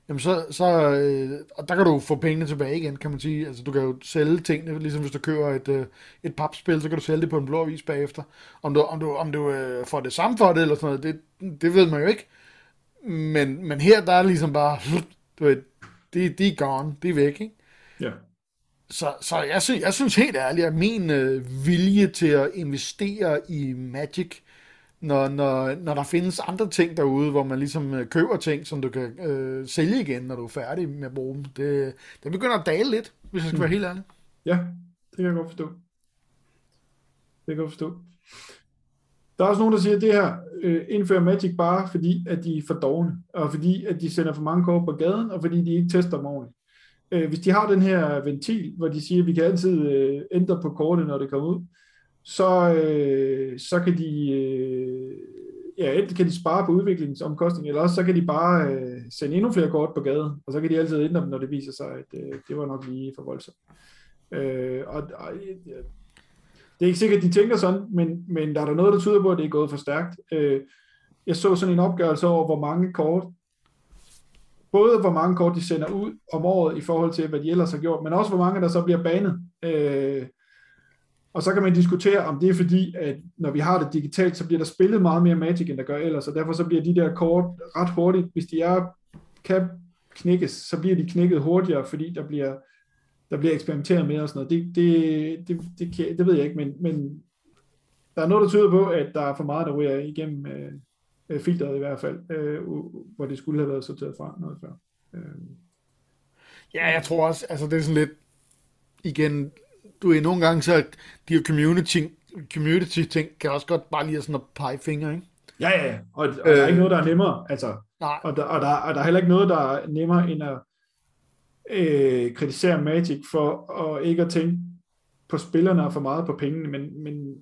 Jamen så, så øh, og der kan du få pengene tilbage igen, kan man sige. Altså du kan jo sælge tingene, ligesom hvis du køber et, øh, et papspil, så kan du sælge det på en blå avis bagefter. Om du, om du, om du øh, får det samme for det, eller sådan noget, det, det ved man jo ikke. Men, men her, der er ligesom bare, du ved, de, de er gone, de er væk, ikke? Ja. Så, så jeg, synes, jeg synes helt ærligt, at min øh, vilje til at investere i Magic, når, når, når der findes andre ting derude, hvor man ligesom øh, køber ting, som du kan øh, sælge igen, når du er færdig med at bruge dem, det, det begynder at dale lidt, hvis jeg skal være helt ærlig. Ja, det kan jeg godt forstå. Det kan jeg godt forstå. Der er også nogen, der siger, at det her øh, indfører Magic bare fordi, at de er for dogne, og fordi, at de sender for mange kort på gaden, og fordi de ikke tester dem ordentligt. Øh, hvis de har den her ventil, hvor de siger, at vi kan altid øh, ændre på kortet, når det kommer ud, så, øh, så kan de øh, ja, enten kan de spare på udviklingsomkostning, eller også så kan de bare øh, sende endnu flere kort på gaden, og så kan de altid ændre dem, når det viser sig, at øh, det var nok lige for voldsomt. Øh, og, og det er ikke sikkert, at de tænker sådan, men, men der er der noget, der tyder på, at det er gået for stærkt. Øh, jeg så sådan en opgørelse over, hvor mange kort både hvor mange kort de sender ud om året i forhold til, hvad de ellers har gjort, men også hvor mange der så bliver banet. Øh, og så kan man diskutere, om det er fordi, at når vi har det digitalt, så bliver der spillet meget mere Magic, end der gør ellers, og derfor så bliver de der kort ret hurtigt, hvis de er, kan knækkes, så bliver de knækket hurtigere, fordi der bliver, der bliver eksperimenteret med og sådan noget. Det, det, det, det, det, det ved jeg ikke, men, men der er noget, der tyder på, at der er for meget, der ryger igennem øh, øh filteret i hvert fald, øh, hvor det skulle have været sorteret fra noget før. Øh. Ja, jeg tror også, altså det er sådan lidt, igen, du er nogle gange så, de her community, community ting, kan også godt bare lige sådan at pege fingre, ikke? Ja, ja, og, og øh, der er ikke noget, der er nemmere, altså, nej. Og, der, og, der, og der er heller ikke noget, der er nemmere, end at øh, kritisere Magic for at ikke at tænke på spillerne og for meget på pengene, men, men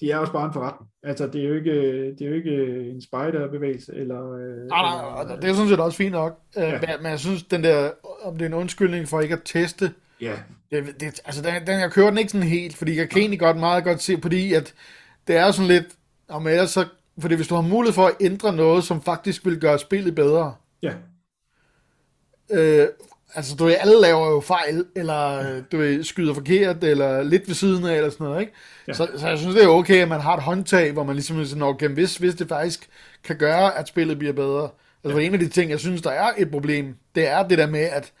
de er også bare en forretning. Altså, det er jo ikke, det er jo ikke en spider-bevægelse, eller... Øh, nej, nej, eller, det er sådan set også fint nok. Øh, ja. Men jeg synes, den der, om det er en undskyldning for ikke at teste, ja. det, det, altså, den, den, jeg kører den ikke sådan helt, fordi jeg kan egentlig godt meget godt se, fordi at det er sådan lidt, om ellers så, fordi hvis du har mulighed for at ændre noget, som faktisk vil gøre spillet bedre, ja. Øh, altså, du ved, alle laver jo fejl, eller du ved, skyder forkert, eller lidt ved siden af, eller sådan noget, ikke? Ja. Så, så jeg synes, det er okay, at man har et håndtag, hvor man ligesom sådan, okay, hvis, hvis det faktisk kan gøre, at spillet bliver bedre. Altså, ja. en af de ting, jeg synes, der er et problem, det er det der med, at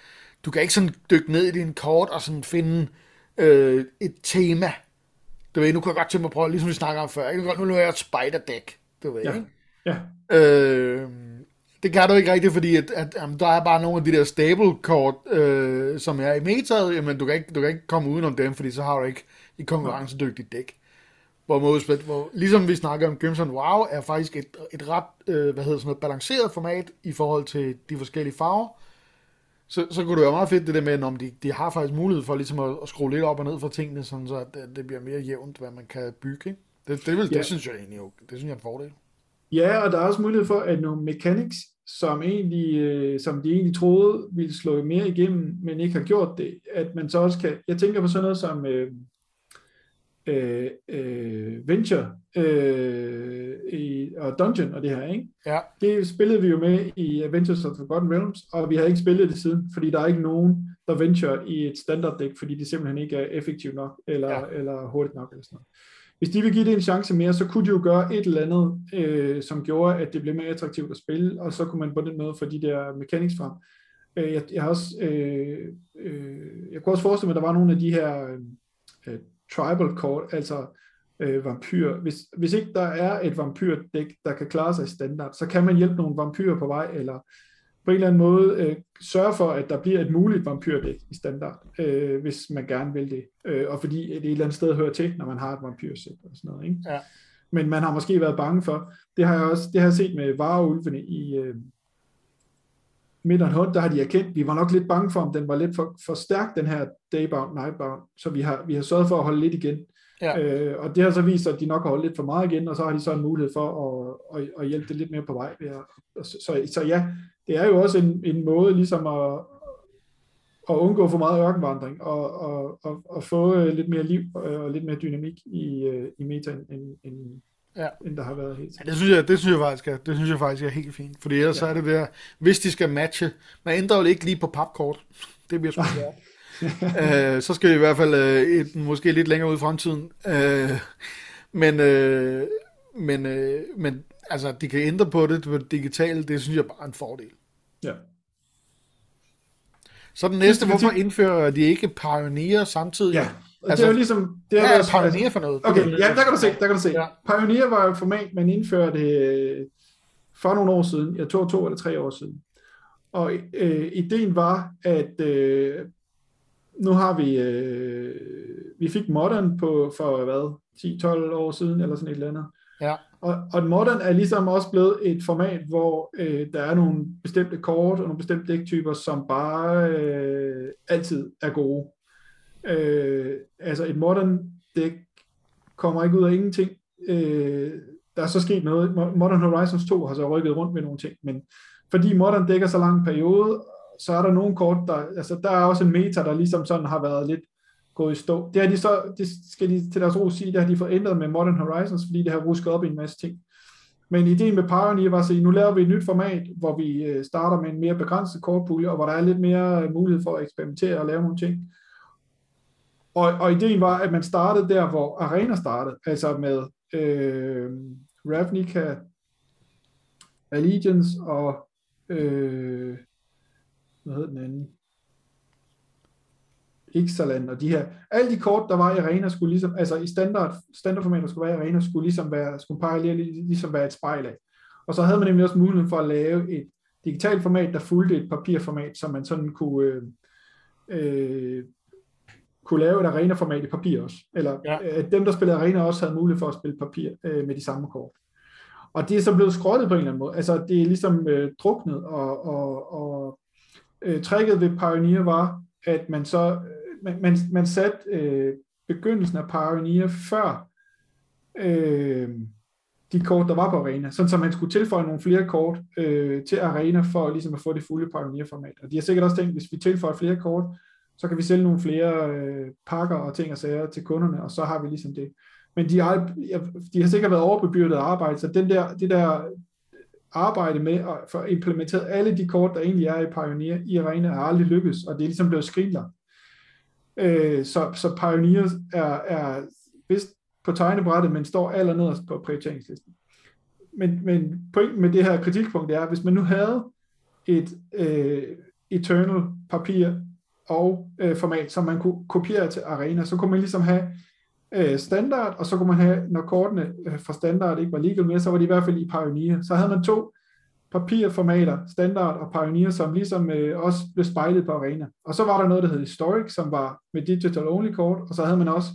du kan ikke sådan dykke ned i din kort og sådan finde øh, et tema. Du ved, nu kan jeg godt tænke mig at prøve, ligesom vi snakker om før, ikke? nu nu er jeg et spider-deck, du ved, ja. ikke? Ja. Øh, det kan du ikke rigtigt, fordi at, at, at der er bare nogle af de der stable-kort, øh, som er i metaet, men du kan, ikke, du kan ikke komme udenom dem, fordi så har du ikke et konkurrencedygtigt dæk. Hvor, modspil, hvor ligesom vi snakker om Crimson WoW, er faktisk et, et ret øh, hvad hedder sådan noget, balanceret format i forhold til de forskellige farver. Så, så kunne det være meget fedt det der med, om de, de har faktisk mulighed for ligesom at, at skrue lidt op og ned for tingene, sådan så at det, det bliver mere jævnt, hvad man kan bygge. Ikke? Det, det, vil, ja. det synes jeg egentlig jo, det synes jeg er en fordel. Ja, og der er også mulighed for, at nogle mechanics, som, egentlig, øh, som de egentlig troede ville slå mere igennem, men ikke har gjort det, at man så også kan, jeg tænker på sådan noget som øh, øh, øh, Venture øh, i, og Dungeon og det her, ikke? Ja. Det spillede vi jo med i Adventures of Forgotten Realms, og vi har ikke spillet det siden, fordi der er ikke nogen, der venture i et standard deck, fordi det simpelthen ikke er effektivt nok, eller, ja. eller hurtigt nok, eller sådan noget hvis de vil give det en chance mere, så kunne de jo gøre et eller andet, øh, som gjorde, at det blev mere attraktivt at spille, og så kunne man på den måde få de der mechanics frem. Øh, jeg, jeg har også, øh, øh, jeg kunne også forestille mig, at der var nogle af de her øh, øh tribal kort, altså øh, vampyr. Hvis, hvis ikke der er et vampyrdæk, der kan klare sig i standard, så kan man hjælpe nogle vampyrer på vej, eller på en eller anden måde øh, sørge for, at der bliver et muligt vampyrdæk i standard, øh, hvis man gerne vil det. Øh, og fordi det et eller andet sted hører til, når man har et vampyrsæt og sådan noget. Ikke? Ja. Men man har måske været bange for, det har jeg også det har jeg set med vareulvene i øh, Midtern Hunt, der har de erkendt, vi var nok lidt bange for, om den var lidt for, for stærk, den her Daybound, Nightbound, så vi har, vi har sørget for at holde lidt igen. Ja. Øh, og det har så vist sig, at de nok har holdt lidt for meget igen, og så har de så en mulighed for at, at, at hjælpe det lidt mere på vej. Ved at, så, så, så ja, det er jo også en, en måde ligesom at, at undgå for meget ørkenvandring og, og, og, og få øh, lidt mere liv og lidt mere dynamik i, øh, i meta, end, end, ja. end der har været helt. Ja, det synes jeg, det synes jeg faktisk er, det synes jeg faktisk er helt fint, fordi ellers ja. så er det der, hvis de skal matche, man ændrer jo ikke lige på papkort, det bliver sgu øh, så skal vi i hvert fald øh, et, måske lidt længere ud i fremtiden. Øh, men, øh, men, øh, men altså, de kan ændre på det det digitale, det synes jeg bare er en fordel. Ja. Så den næste, hvorfor indfører de ikke Pioneer samtidig? Ja, altså, det er jo ligesom... Det er, hvad er Pioneer for noget? Okay, ja, der kan du se, der kan du se. Ja. Pioneer var jo et format, man indførte øh, for nogle år siden, jeg tror to eller tre år siden. Og øh, ideen var, at øh, nu har vi, øh, vi fik Modern på for hvad, 10-12 år siden, eller sådan et eller andet. Ja. Og, og Modern er ligesom også blevet et format, hvor øh, der er nogle bestemte kort og nogle bestemte dæktyper, som bare øh, altid er gode. Øh, altså et Modern dæk kommer ikke ud af ingenting. Øh, der er så sket noget. Modern Horizons 2 har så rykket rundt med nogle ting, men fordi Modern dækker så lang periode, så er der nogle kort, der, altså der er også en meta, der ligesom sådan har været lidt gået i stå. Det har de så, det skal de til deres ro sige, det har de fået ændret med Modern Horizons, fordi det har rusket op i en masse ting. Men ideen med Pioneer var at sige, nu laver vi et nyt format, hvor vi øh, starter med en mere begrænset kortpulje, og hvor der er lidt mere øh, mulighed for at eksperimentere og lave nogle ting. Og, og ideen var, at man startede der, hvor Arena startede, altså med øh, Ravnica, Allegiance og øh, hvad hed den anden? Ixalan og de her, alle de kort, der var i Arena, skulle ligesom, altså i standard, standardformat, der skulle være i Arena, skulle ligesom være, skulle parallelt ligesom være et spejl af. Og så havde man nemlig også mulighed for at lave et digitalt format, der fulgte et papirformat, så man sådan kunne, øh, øh, kunne lave et arena-format i papir også. Eller ja. øh, dem, der spillede arena, også havde mulighed for at spille papir øh, med de samme kort. Og det er så blevet skrottet på en eller anden måde. Altså, det er ligesom øh, druknet, og, og, og øh, tricket ved Pioneer var, at man så man, man, man satte øh, begyndelsen af Pioneer før øh, de kort, der var på Arena, sådan så man skulle tilføje nogle flere kort øh, til Arena for ligesom at få det fulde Pioneer-format. Og de har sikkert også tænkt, hvis vi tilføjer flere kort, så kan vi sælge nogle flere øh, pakker og ting og sager til kunderne, og så har vi ligesom det. Men de har, de har sikkert været overbebyrdet af arbejde, så den der, det der arbejde med at få implementeret alle de kort, der egentlig er i Pioneer i Arena, er aldrig lykkes, og det er ligesom blevet skrinlagt. Øh, så, så Pioneers er, er vist på tegnebrættet, men står allernederst på prioriteringslisten. Men, men pointen med det her kritikpunkt er, at hvis man nu havde et øh, Eternal papir og øh, format, som man kunne kopiere til Arena, så kunne man ligesom have øh, standard, og så kunne man have, når kortene øh, fra standard ikke var legal mere, så var de i hvert fald i Pioneer. Så havde man to papirformater, standard og Pioneer, som ligesom øh, også blev spejlet på Arena. Og så var der noget, der hed Historic, som var med digital only kort, og så havde man også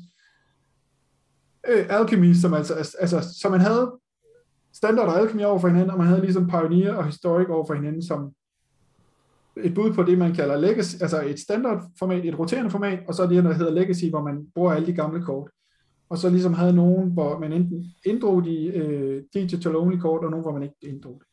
øh, Alchemy, som altså, altså, altså, så man havde standard og Alchemy over for hinanden, og man havde ligesom Pioneer og Historic over for hinanden, som et bud på det, man kalder legacy, altså et standardformat, et roterende format, og så det, der hedder legacy, hvor man bruger alle de gamle kort. Og så ligesom havde nogen, hvor man enten inddrog de øh, digital only kort, og nogen, hvor man ikke inddrog det.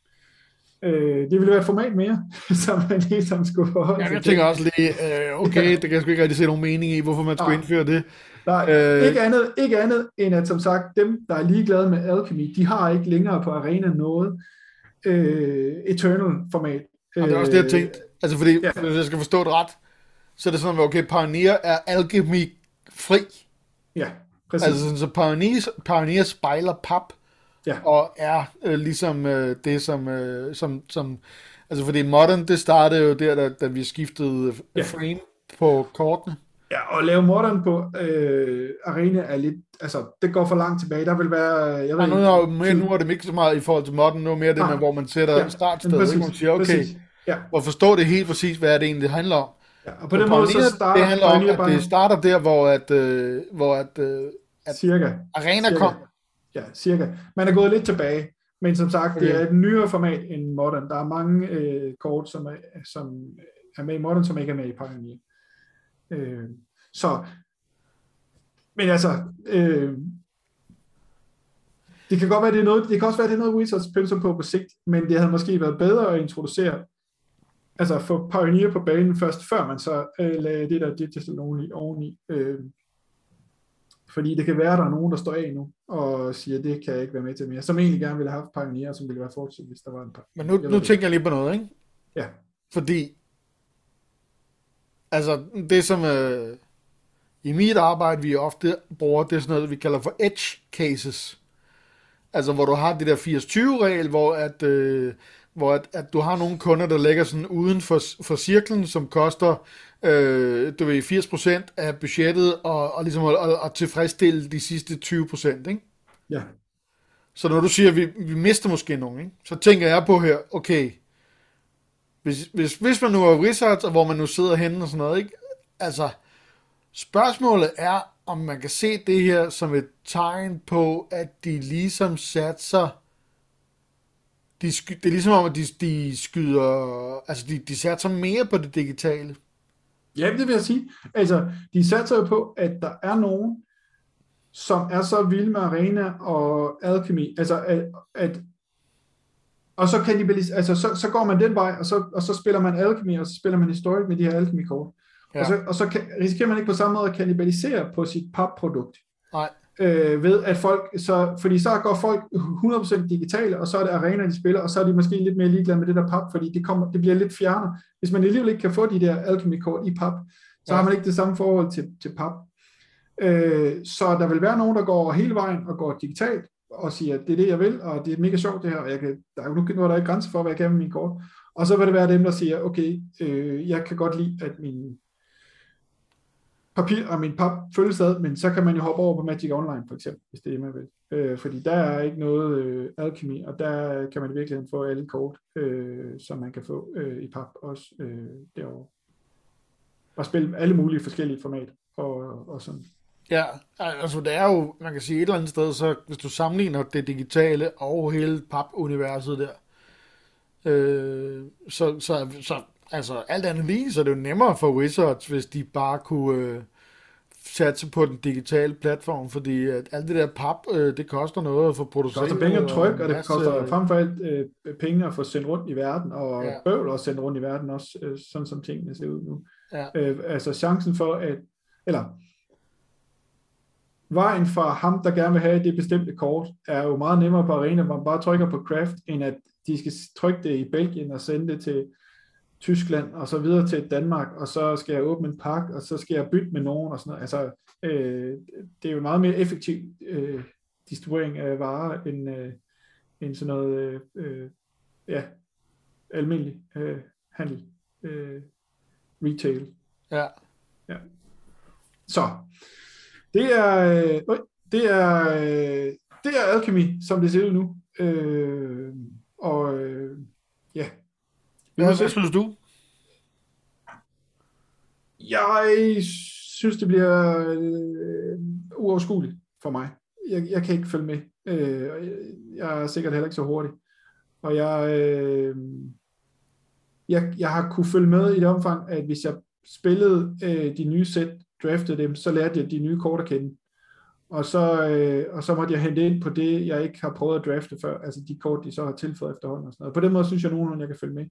Øh, det ville være et format mere, som man ligesom skulle forholde sig Jeg tænker også lige, øh, okay, det kan jeg sgu ikke rigtig se nogen mening i, hvorfor man skulle Nej. indføre det. Nej, øh, ikke, andet, ikke andet end at som sagt, dem, der er ligeglade med Alchemy, de har ikke længere på arena noget øh, Eternal-format. Og det er også det, jeg tænkte. Altså, fordi, ja. hvis jeg skal forstå det ret, så er det sådan, at okay, Pioneer er Alchemy fri. Ja, præcis. Altså, så Pioneer, Pioneer spejler pap, ja. og er øh, ligesom øh, det, som, øh, som, som, altså fordi Modern, det startede jo der, da, da vi skiftede ja. frame på kortene. Ja, og lave Modern på øh, Arena er lidt, altså, det går for langt tilbage. Der vil være, jeg ved ja, nu, er, mere, nu er det ikke så meget i forhold til Modern, nu er mere det ah, med, hvor man sætter ja, startsted, præcis, man siger, okay, præcis, ja. og forstå det helt præcis, hvad det egentlig, handler om. Ja, og på den måde, så starter det handler om, at det starter der, hvor at, øh, hvor at, øh, at cirka, Arena cirka. kom, ja, cirka. Man er gået lidt tilbage, men som sagt, okay. det er et nyere format end Modern. Der er mange øh, kort, som er, som er med i Modern, som ikke er med i Pioneer. Øh, så, men altså, øh, det kan godt være, det er noget, det kan også være, det er noget, Wizards pølser på på sigt, men det havde måske været bedre at introducere, altså få Pioneer på banen først, før man så øh, lagde det der digital only oveni. Øh, fordi det kan være, at der er nogen, der står af nu, og siger, det kan jeg ikke være med til mere, som egentlig gerne ville have haft Pioneer, som ville være fortsat, hvis der var en par. Men nu, nu tænker jeg lige på noget, ikke? Ja. Fordi, altså, det som øh, i mit arbejde, vi ofte bruger, det er sådan noget, vi kalder for edge cases. Altså, hvor du har det der 80-20-regel, hvor at... Øh, hvor at, at du har nogle kunder, der ligger sådan uden for, for cirklen, som koster øh, du ved, 80% af budgettet, og, og ligesom at, at, at tilfredsstille de sidste 20%, ikke? Ja. Så når du siger, at vi, vi mister måske nogen, ikke? så tænker jeg på her, okay, hvis, hvis, hvis man nu er research, og hvor man nu sidder henne og sådan noget, ikke? altså, spørgsmålet er, om man kan se det her som et tegn på, at de ligesom satser de sky, det er ligesom om, at de, de skyder, altså de, de satser mere på det digitale. Ja, det vil jeg sige. Altså, de satser jo på, at der er nogen, som er så vilde med Arena og Alchemy, altså at, at og så, kan de, altså, så, så går man den vej, og så, og så spiller man Alchemy, og så spiller man Historic med de her Alchemy-kort. Ja. Og så, og så kan, risikerer man ikke på samme måde at kannibalisere på sit pap-produkt. Nej. Øh, ved at folk, så, fordi så går folk 100% digitale, og så er det arena, de spiller, og så er de måske lidt mere ligeglade med det der pap, fordi det, kommer, det bliver lidt fjernere. Hvis man alligevel ikke kan få de der alchemy-kort i pap, så ja. har man ikke det samme forhold til, til pap. Øh, så der vil være nogen, der går hele vejen og går digitalt, og siger, at det er det, jeg vil, og det er mega sjovt det her, og jeg kan, der er jo nu er der ikke grænser for, hvad jeg kan med min kort. Og så vil det være dem, der siger, okay, øh, jeg kan godt lide, at min papir og min pap følges ad, men så kan man jo hoppe over på Magic Online for eksempel, hvis det er det, man vil. Øh, fordi der er ikke noget øh, alkemi, og der kan man virkelig få alle kort, øh, som man kan få øh, i pap også øh, derovre. Og spille alle mulige forskellige format og, og sådan. Ja, altså det er jo, man kan sige et eller andet sted, så hvis du sammenligner det digitale og hele pap-universet der, øh, så, så, så altså alt andet lige, så er det jo nemmere for Wizards, hvis de bare kunne øh, satse på den digitale platform, fordi at alt det der pap, øh, det koster noget at få produceret. Det koster penge at trykke, og, det masse, koster frem for alt øh, penge at få sendt rundt i verden, og ja. bøvl at sende rundt i verden også, øh, sådan som tingene ser ud nu. Ja. Øh, altså chancen for at, eller vejen fra ham, der gerne vil have det bestemte kort, er jo meget nemmere på arena, hvor man bare trykker på craft, end at de skal trykke det i Belgien og sende det til Tyskland og så videre til Danmark, og så skal jeg åbne en pakke, og så skal jeg bytte med nogen og sådan noget. Altså, øh, det er jo meget mere effektiv øh, distribuering af varer, end, øh, end sådan noget, øh, øh ja, almindelig øh, handel, øh, retail. Ja. ja. Så, det er, øh, det er, øh, det er alchemy, som det ser ud nu. Øh, og øh, ja. Hvad, hvad synes du? Jeg synes, det bliver øh, uoverskueligt for mig. Jeg, jeg kan ikke følge med. Øh, jeg er sikkert heller ikke så hurtig. Og jeg, øh, jeg, jeg har kunne følge med i det omfang, at hvis jeg spillede øh, de nye sæt, draftede dem, så lærte jeg de nye kort at kende. Og så, øh, og så måtte jeg hente ind på det, jeg ikke har prøvet at drafte før, altså de kort, de så har tilføjet efterhånden og sådan noget. På den måde synes jeg nogenlunde, jeg kan følge med.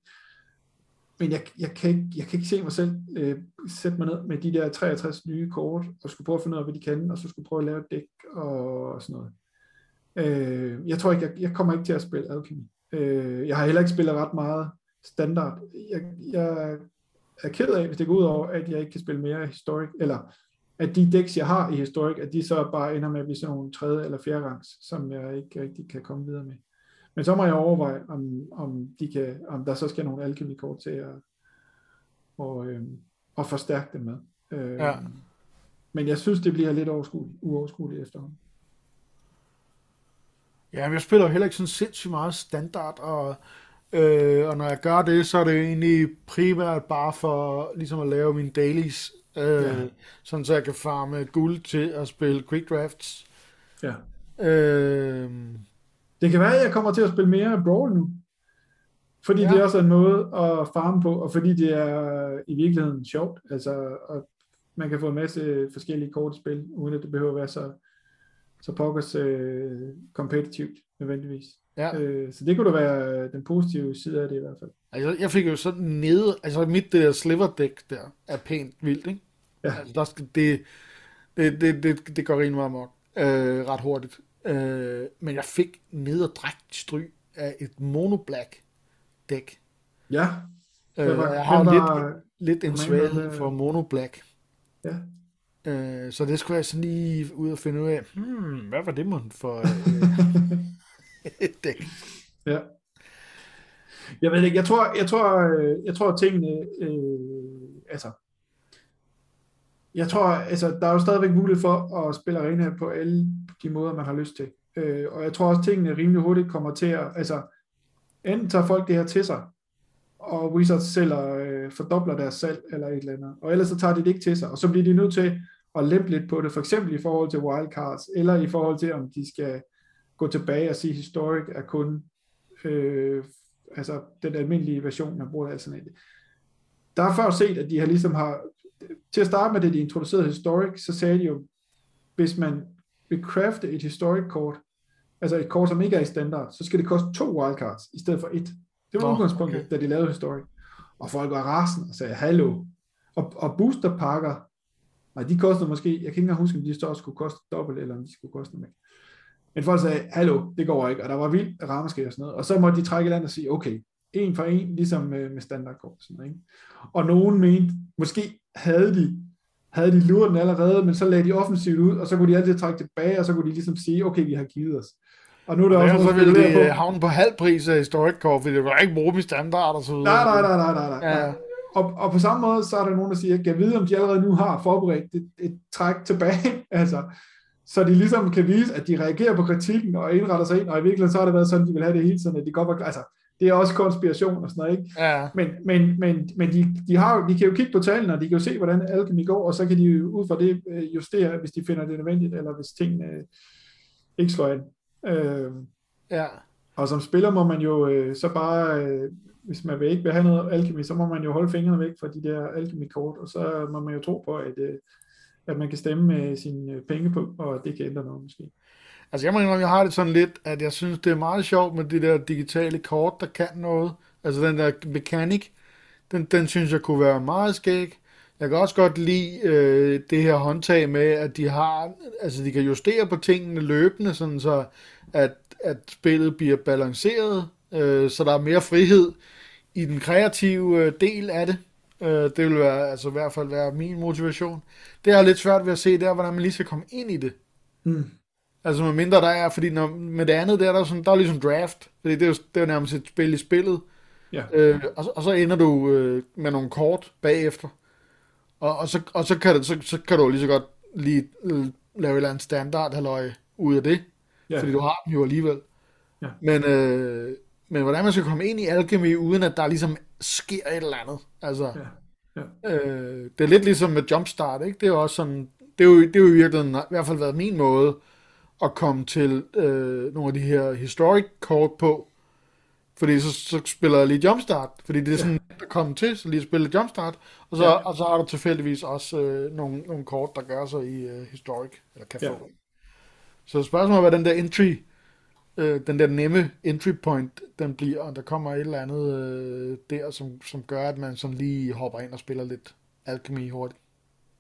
Men jeg, jeg, kan, ikke, jeg kan ikke se mig selv øh, sætte mig ned med de der 63 nye kort, og skulle prøve at finde ud af, hvad de kan, og så skulle prøve at lave et dæk og sådan noget. Øh, jeg tror ikke, jeg, jeg kommer ikke til at spille Alchemy. Øh, jeg har heller ikke spillet ret meget standard. Jeg, jeg er ked af, hvis det går ud over, at jeg ikke kan spille mere historic, eller at de decks, jeg har i historic, at de så bare ender med at blive sådan nogle tredje eller fjerde rangs, som jeg ikke rigtig kan komme videre med. Men så må jeg overveje, om, om, de kan, om der så skal nogle alkemi-kort til at, og, øh, at forstærke dem med. Øh, ja. Men jeg synes, det bliver lidt uoverskueligt efterhånden. Ja, men jeg spiller jo heller ikke sådan sindssygt meget standard, og Øh, og når jeg gør det, så er det egentlig primært bare for ligesom at lave mine dailies, øh, ja. sådan så jeg kan farme guld til at spille quick drafts. Ja. Øh, det kan være, at jeg kommer til at spille mere Brawl nu. Fordi ja. det er også en måde at farme på, og fordi det er i virkeligheden sjovt. Altså, og man kan få en masse forskellige kortspil, uden at det behøver at være så, så pokkers øh, kompetitivt nødvendigvis. Ja. Øh, så det kunne da være den positive side af det i hvert fald. Altså, jeg fik jo sådan nede, altså mit det der sliver deck der er pænt vildt, ikke? Ja. Altså, der skal, det, det, det, det, det går rimelig meget amok, øh, ret hurtigt. Øh, men jeg fik nederdrægt stry af et mono black dæk. Ja. Øh, var, jeg har var, lidt, lidt en svaghed for mono black. Ja. Øh, så det skulle jeg sådan lige ud og finde ud af, hmm, hvad var det mon for øh, et dæk? Ja. Jeg ved ikke, jeg tror, jeg tror, øh, jeg tror tingene, øh, altså, jeg tror, altså, der er jo stadigvæk mulighed for at spille arena på alle de måder, man har lyst til. Øh, og jeg tror også, tingene rimelig hurtigt kommer til at, altså, enten tager folk det her til sig, og Wizards sælger, øh, fordobler deres salg eller et eller andet, og ellers så tager de det ikke til sig, og så bliver de nødt til at lempe lidt på det, for eksempel i forhold til wildcards, eller i forhold til, om de skal gå tilbage og sige, historic er kun øh, altså den almindelige version, man bruger af sådan et. Der er før set, at de har ligesom har, til at starte med det, de introducerede historic, så sagde de jo, hvis man vil crafte et historic kort, altså et kort, som ikke er i standard, så skal det koste to wildcards, i stedet for et. Det var oh, udgangspunktet, okay. da de lavede historic. Og folk var rasen og sagde, hallo. Og, og boosterpakker Nej, de koster måske, jeg kan ikke engang huske, om de så skulle koste dobbelt, eller om de skulle koste mere. Men folk sagde, hallo, det går ikke, og der var vildt rammeskab og sådan noget. Og så måtte de trække land og sige, okay, en for en, ligesom med, med noget, ikke? Og nogen mente, måske havde de, havde de luret den allerede, men så lagde de offensivt ud, og så kunne de altid trække tilbage, og så kunne de ligesom sige, okay, vi har givet os. Og nu er der Ja, også så ville de havne på halv pris af Historic Core, fordi det var ikke bruge dem i standard og så videre. Nej, nej, nej, nej, nej. Ja. Og, og på samme måde, så er der nogen, der siger, kan jeg vide, om de allerede nu har forberedt et, et træk tilbage, altså, så de ligesom kan vise, at de reagerer på kritikken og indretter sig ind, og i virkeligheden så har det været sådan, de vil have det hele tiden, at de godt var, altså, det er også konspiration og sådan noget, ikke? Ja, Men, men, men, men de, de, har, jo- de kan jo kigge på tallene, og de kan jo se, hvordan alkemi går, og så kan de jo ud fra det øh, justere, hvis de finder det nødvendigt, eller hvis tingene øh, ikke slår ind. Øh, ja. og som spiller må man jo øh, så bare, øh, hvis man vil ikke vil have noget alkemi, så må man jo holde fingrene væk fra de der alkemi-kort, og så må man jo tro på, at, øh, at man kan stemme med sine øh, penge på, og at det kan ændre noget måske. Altså jeg må indrømme, jeg har det sådan lidt, at jeg synes, det er meget sjovt med de der digitale kort, der kan noget. Altså den der mekanik, den, den synes jeg kunne være meget skæg. Jeg kan også godt lide øh, det her håndtag med, at de har, altså de kan justere på tingene løbende, sådan så at, at spillet bliver balanceret, øh, så der er mere frihed i den kreative øh, del af det. Øh, det vil være, altså i hvert fald være min motivation. Det er lidt svært ved at se der, hvordan man lige skal komme ind i det. Mm. Altså med mindre der er, fordi når, med det andet der, der er, sådan, der er ligesom draft, fordi det er, jo, det er jo nærmest et spil i spillet, Ja. øh, og, så- og så ender du øh, med nogle kort bagefter, og, og, så, og så, kan det, så, så kan du lige så godt lige øh, lave et eller andet standard halløj ud af det, Ja. fordi du har dem jo alligevel. Ja. Men, øh, men hvordan man skal komme ind i alkemi, uden at der ligesom sker et eller andet, altså... Ja. Ja. Øh, det er lidt ligesom med Jumpstart, ikke? Det er jo også sådan, det er jo, det er jo i virkeligheden i hvert fald været min måde at komme til øh, nogle af de her historic kort på, fordi så, så spiller jeg lige Jumpstart, fordi det er sådan, ja. der kommer til, så lige spille Jumpstart, og så, Ja. og så har du tilfældigvis også øh, nogle, nogle kort, der gør sig i øh, historic, eller kan Ja. få. Så spørgsmålet er, hvad den der entry, øh, den der nemme entry point, den bliver, og der kommer et eller andet øh, der, som, som gør, at man sådan lige hopper ind og spiller lidt alkemi hurtigt.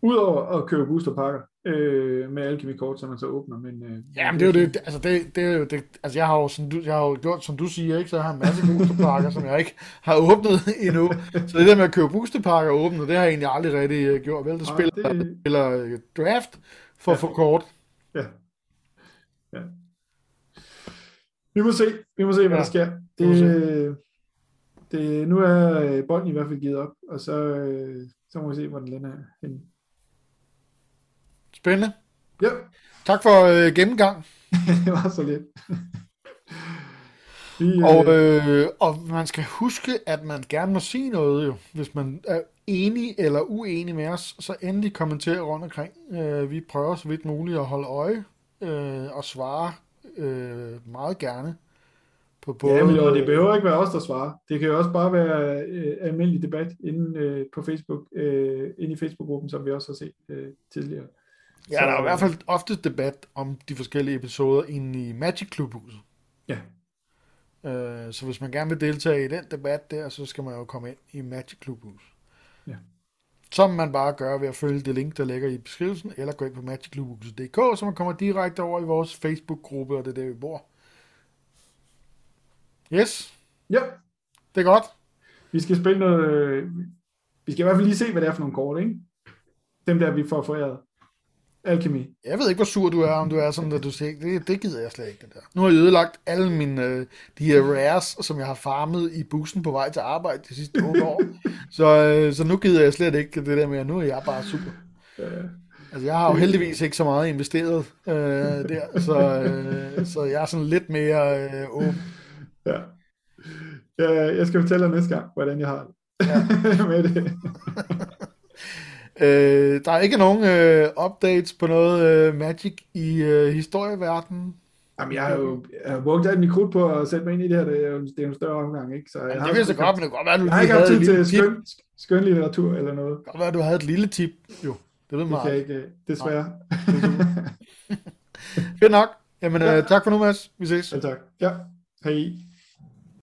Udover at købe boosterpakker øh, med alkemi-kort, som man så åbner, men... Øh, Ja, men det er jo det, altså det, det er jo det, altså jeg har jo, som du, jeg har jo gjort, som du siger, ikke, så jeg har en masse boosterpakker, som jeg ikke har åbnet endnu. Så det der med at købe boosterpakker åbnet, det har jeg egentlig aldrig rigtig øh, gjort, vel? Det spiller, det- det... spiller øh, draft for Ja. at få kort. Ja. ja. Vi må se, vi må se, hvad Ja, der sker. Det, det, nu er øh, bolden i hvert fald givet op, og så, så må vi se, hvor den lander henne. Spændende. Ja, Tak for øh, gennemgang. det var så lidt. Vi, Og, øh, øh, og man skal huske, at man gerne må sige noget jo. Hvis man er enig eller uenig med os, så endelig kommenter rundt omkring. Øh, vi prøver så vidt muligt at holde øje øh, og svare øh, meget gerne på både... ja, men og det behøver ikke være os, der svarer. Det kan jo også bare være øh, almindelig debat inde øh, på Facebook, øh, inde i Facebook-gruppen, som vi også har set øh, tidligere. Ja, der er i hvert fald ofte debat om de forskellige episoder inde i Magic Klubhuset. Ja, Øh, så hvis man gerne vil deltage i den debat der, så skal man jo komme ind i Magic Klubhus. Ja. Som man bare gør ved at følge det link, der ligger i beskrivelsen, eller gå ind på magicklubhuset.dk, så man kommer direkte over i vores Facebook-gruppe, og det er der, vi bor. Yes, ja. det er godt. Vi skal spille noget... øh, Vi skal i hvert fald lige se, hvad det er for nogle kort, ikke? Dem der, vi får foræret. Alkemi. Jeg ved ikke, hvor sur du er, om du er sådan, at du siger, det, det gider jeg slet ikke, det der. Nu har jeg ødelagt alle mine, øh, de her rares, som jeg har farmet i bussen på vej til arbejde de sidste otte år. Så, øh, så nu gider jeg slet ikke det der med, at nu er jeg bare super. Øh, Altså, jeg har jo heldigvis ikke så meget investeret øh, der, så, øh, så jeg er sådan lidt mere øh, åben. ja. ja. Jeg skal fortælle dig næste gang, hvordan jeg har det. Ja. med det. Øh, der er ikke nogen øh, updates på noget øh, Magic i øh, historieverdenen. Jamen, jeg har jo jeg har brugt alt mit krudt på at sætte mig ind i det her. Det er jo, det er jo en større omgang, ikke? Så jeg, Altså, har, det vil jeg godt, men det kan godt være, du jeg har ikke haft tid til skøn, skøn litteratur eller noget. Det kan godt være, du havde et lille tip. Jo, det ved Det man kan jeg aldrig. ikke, øh, desværre. Fedt nok. Jamen, øh, tak for nu, Mads. Vi ses. ja, tak. Ja, hej.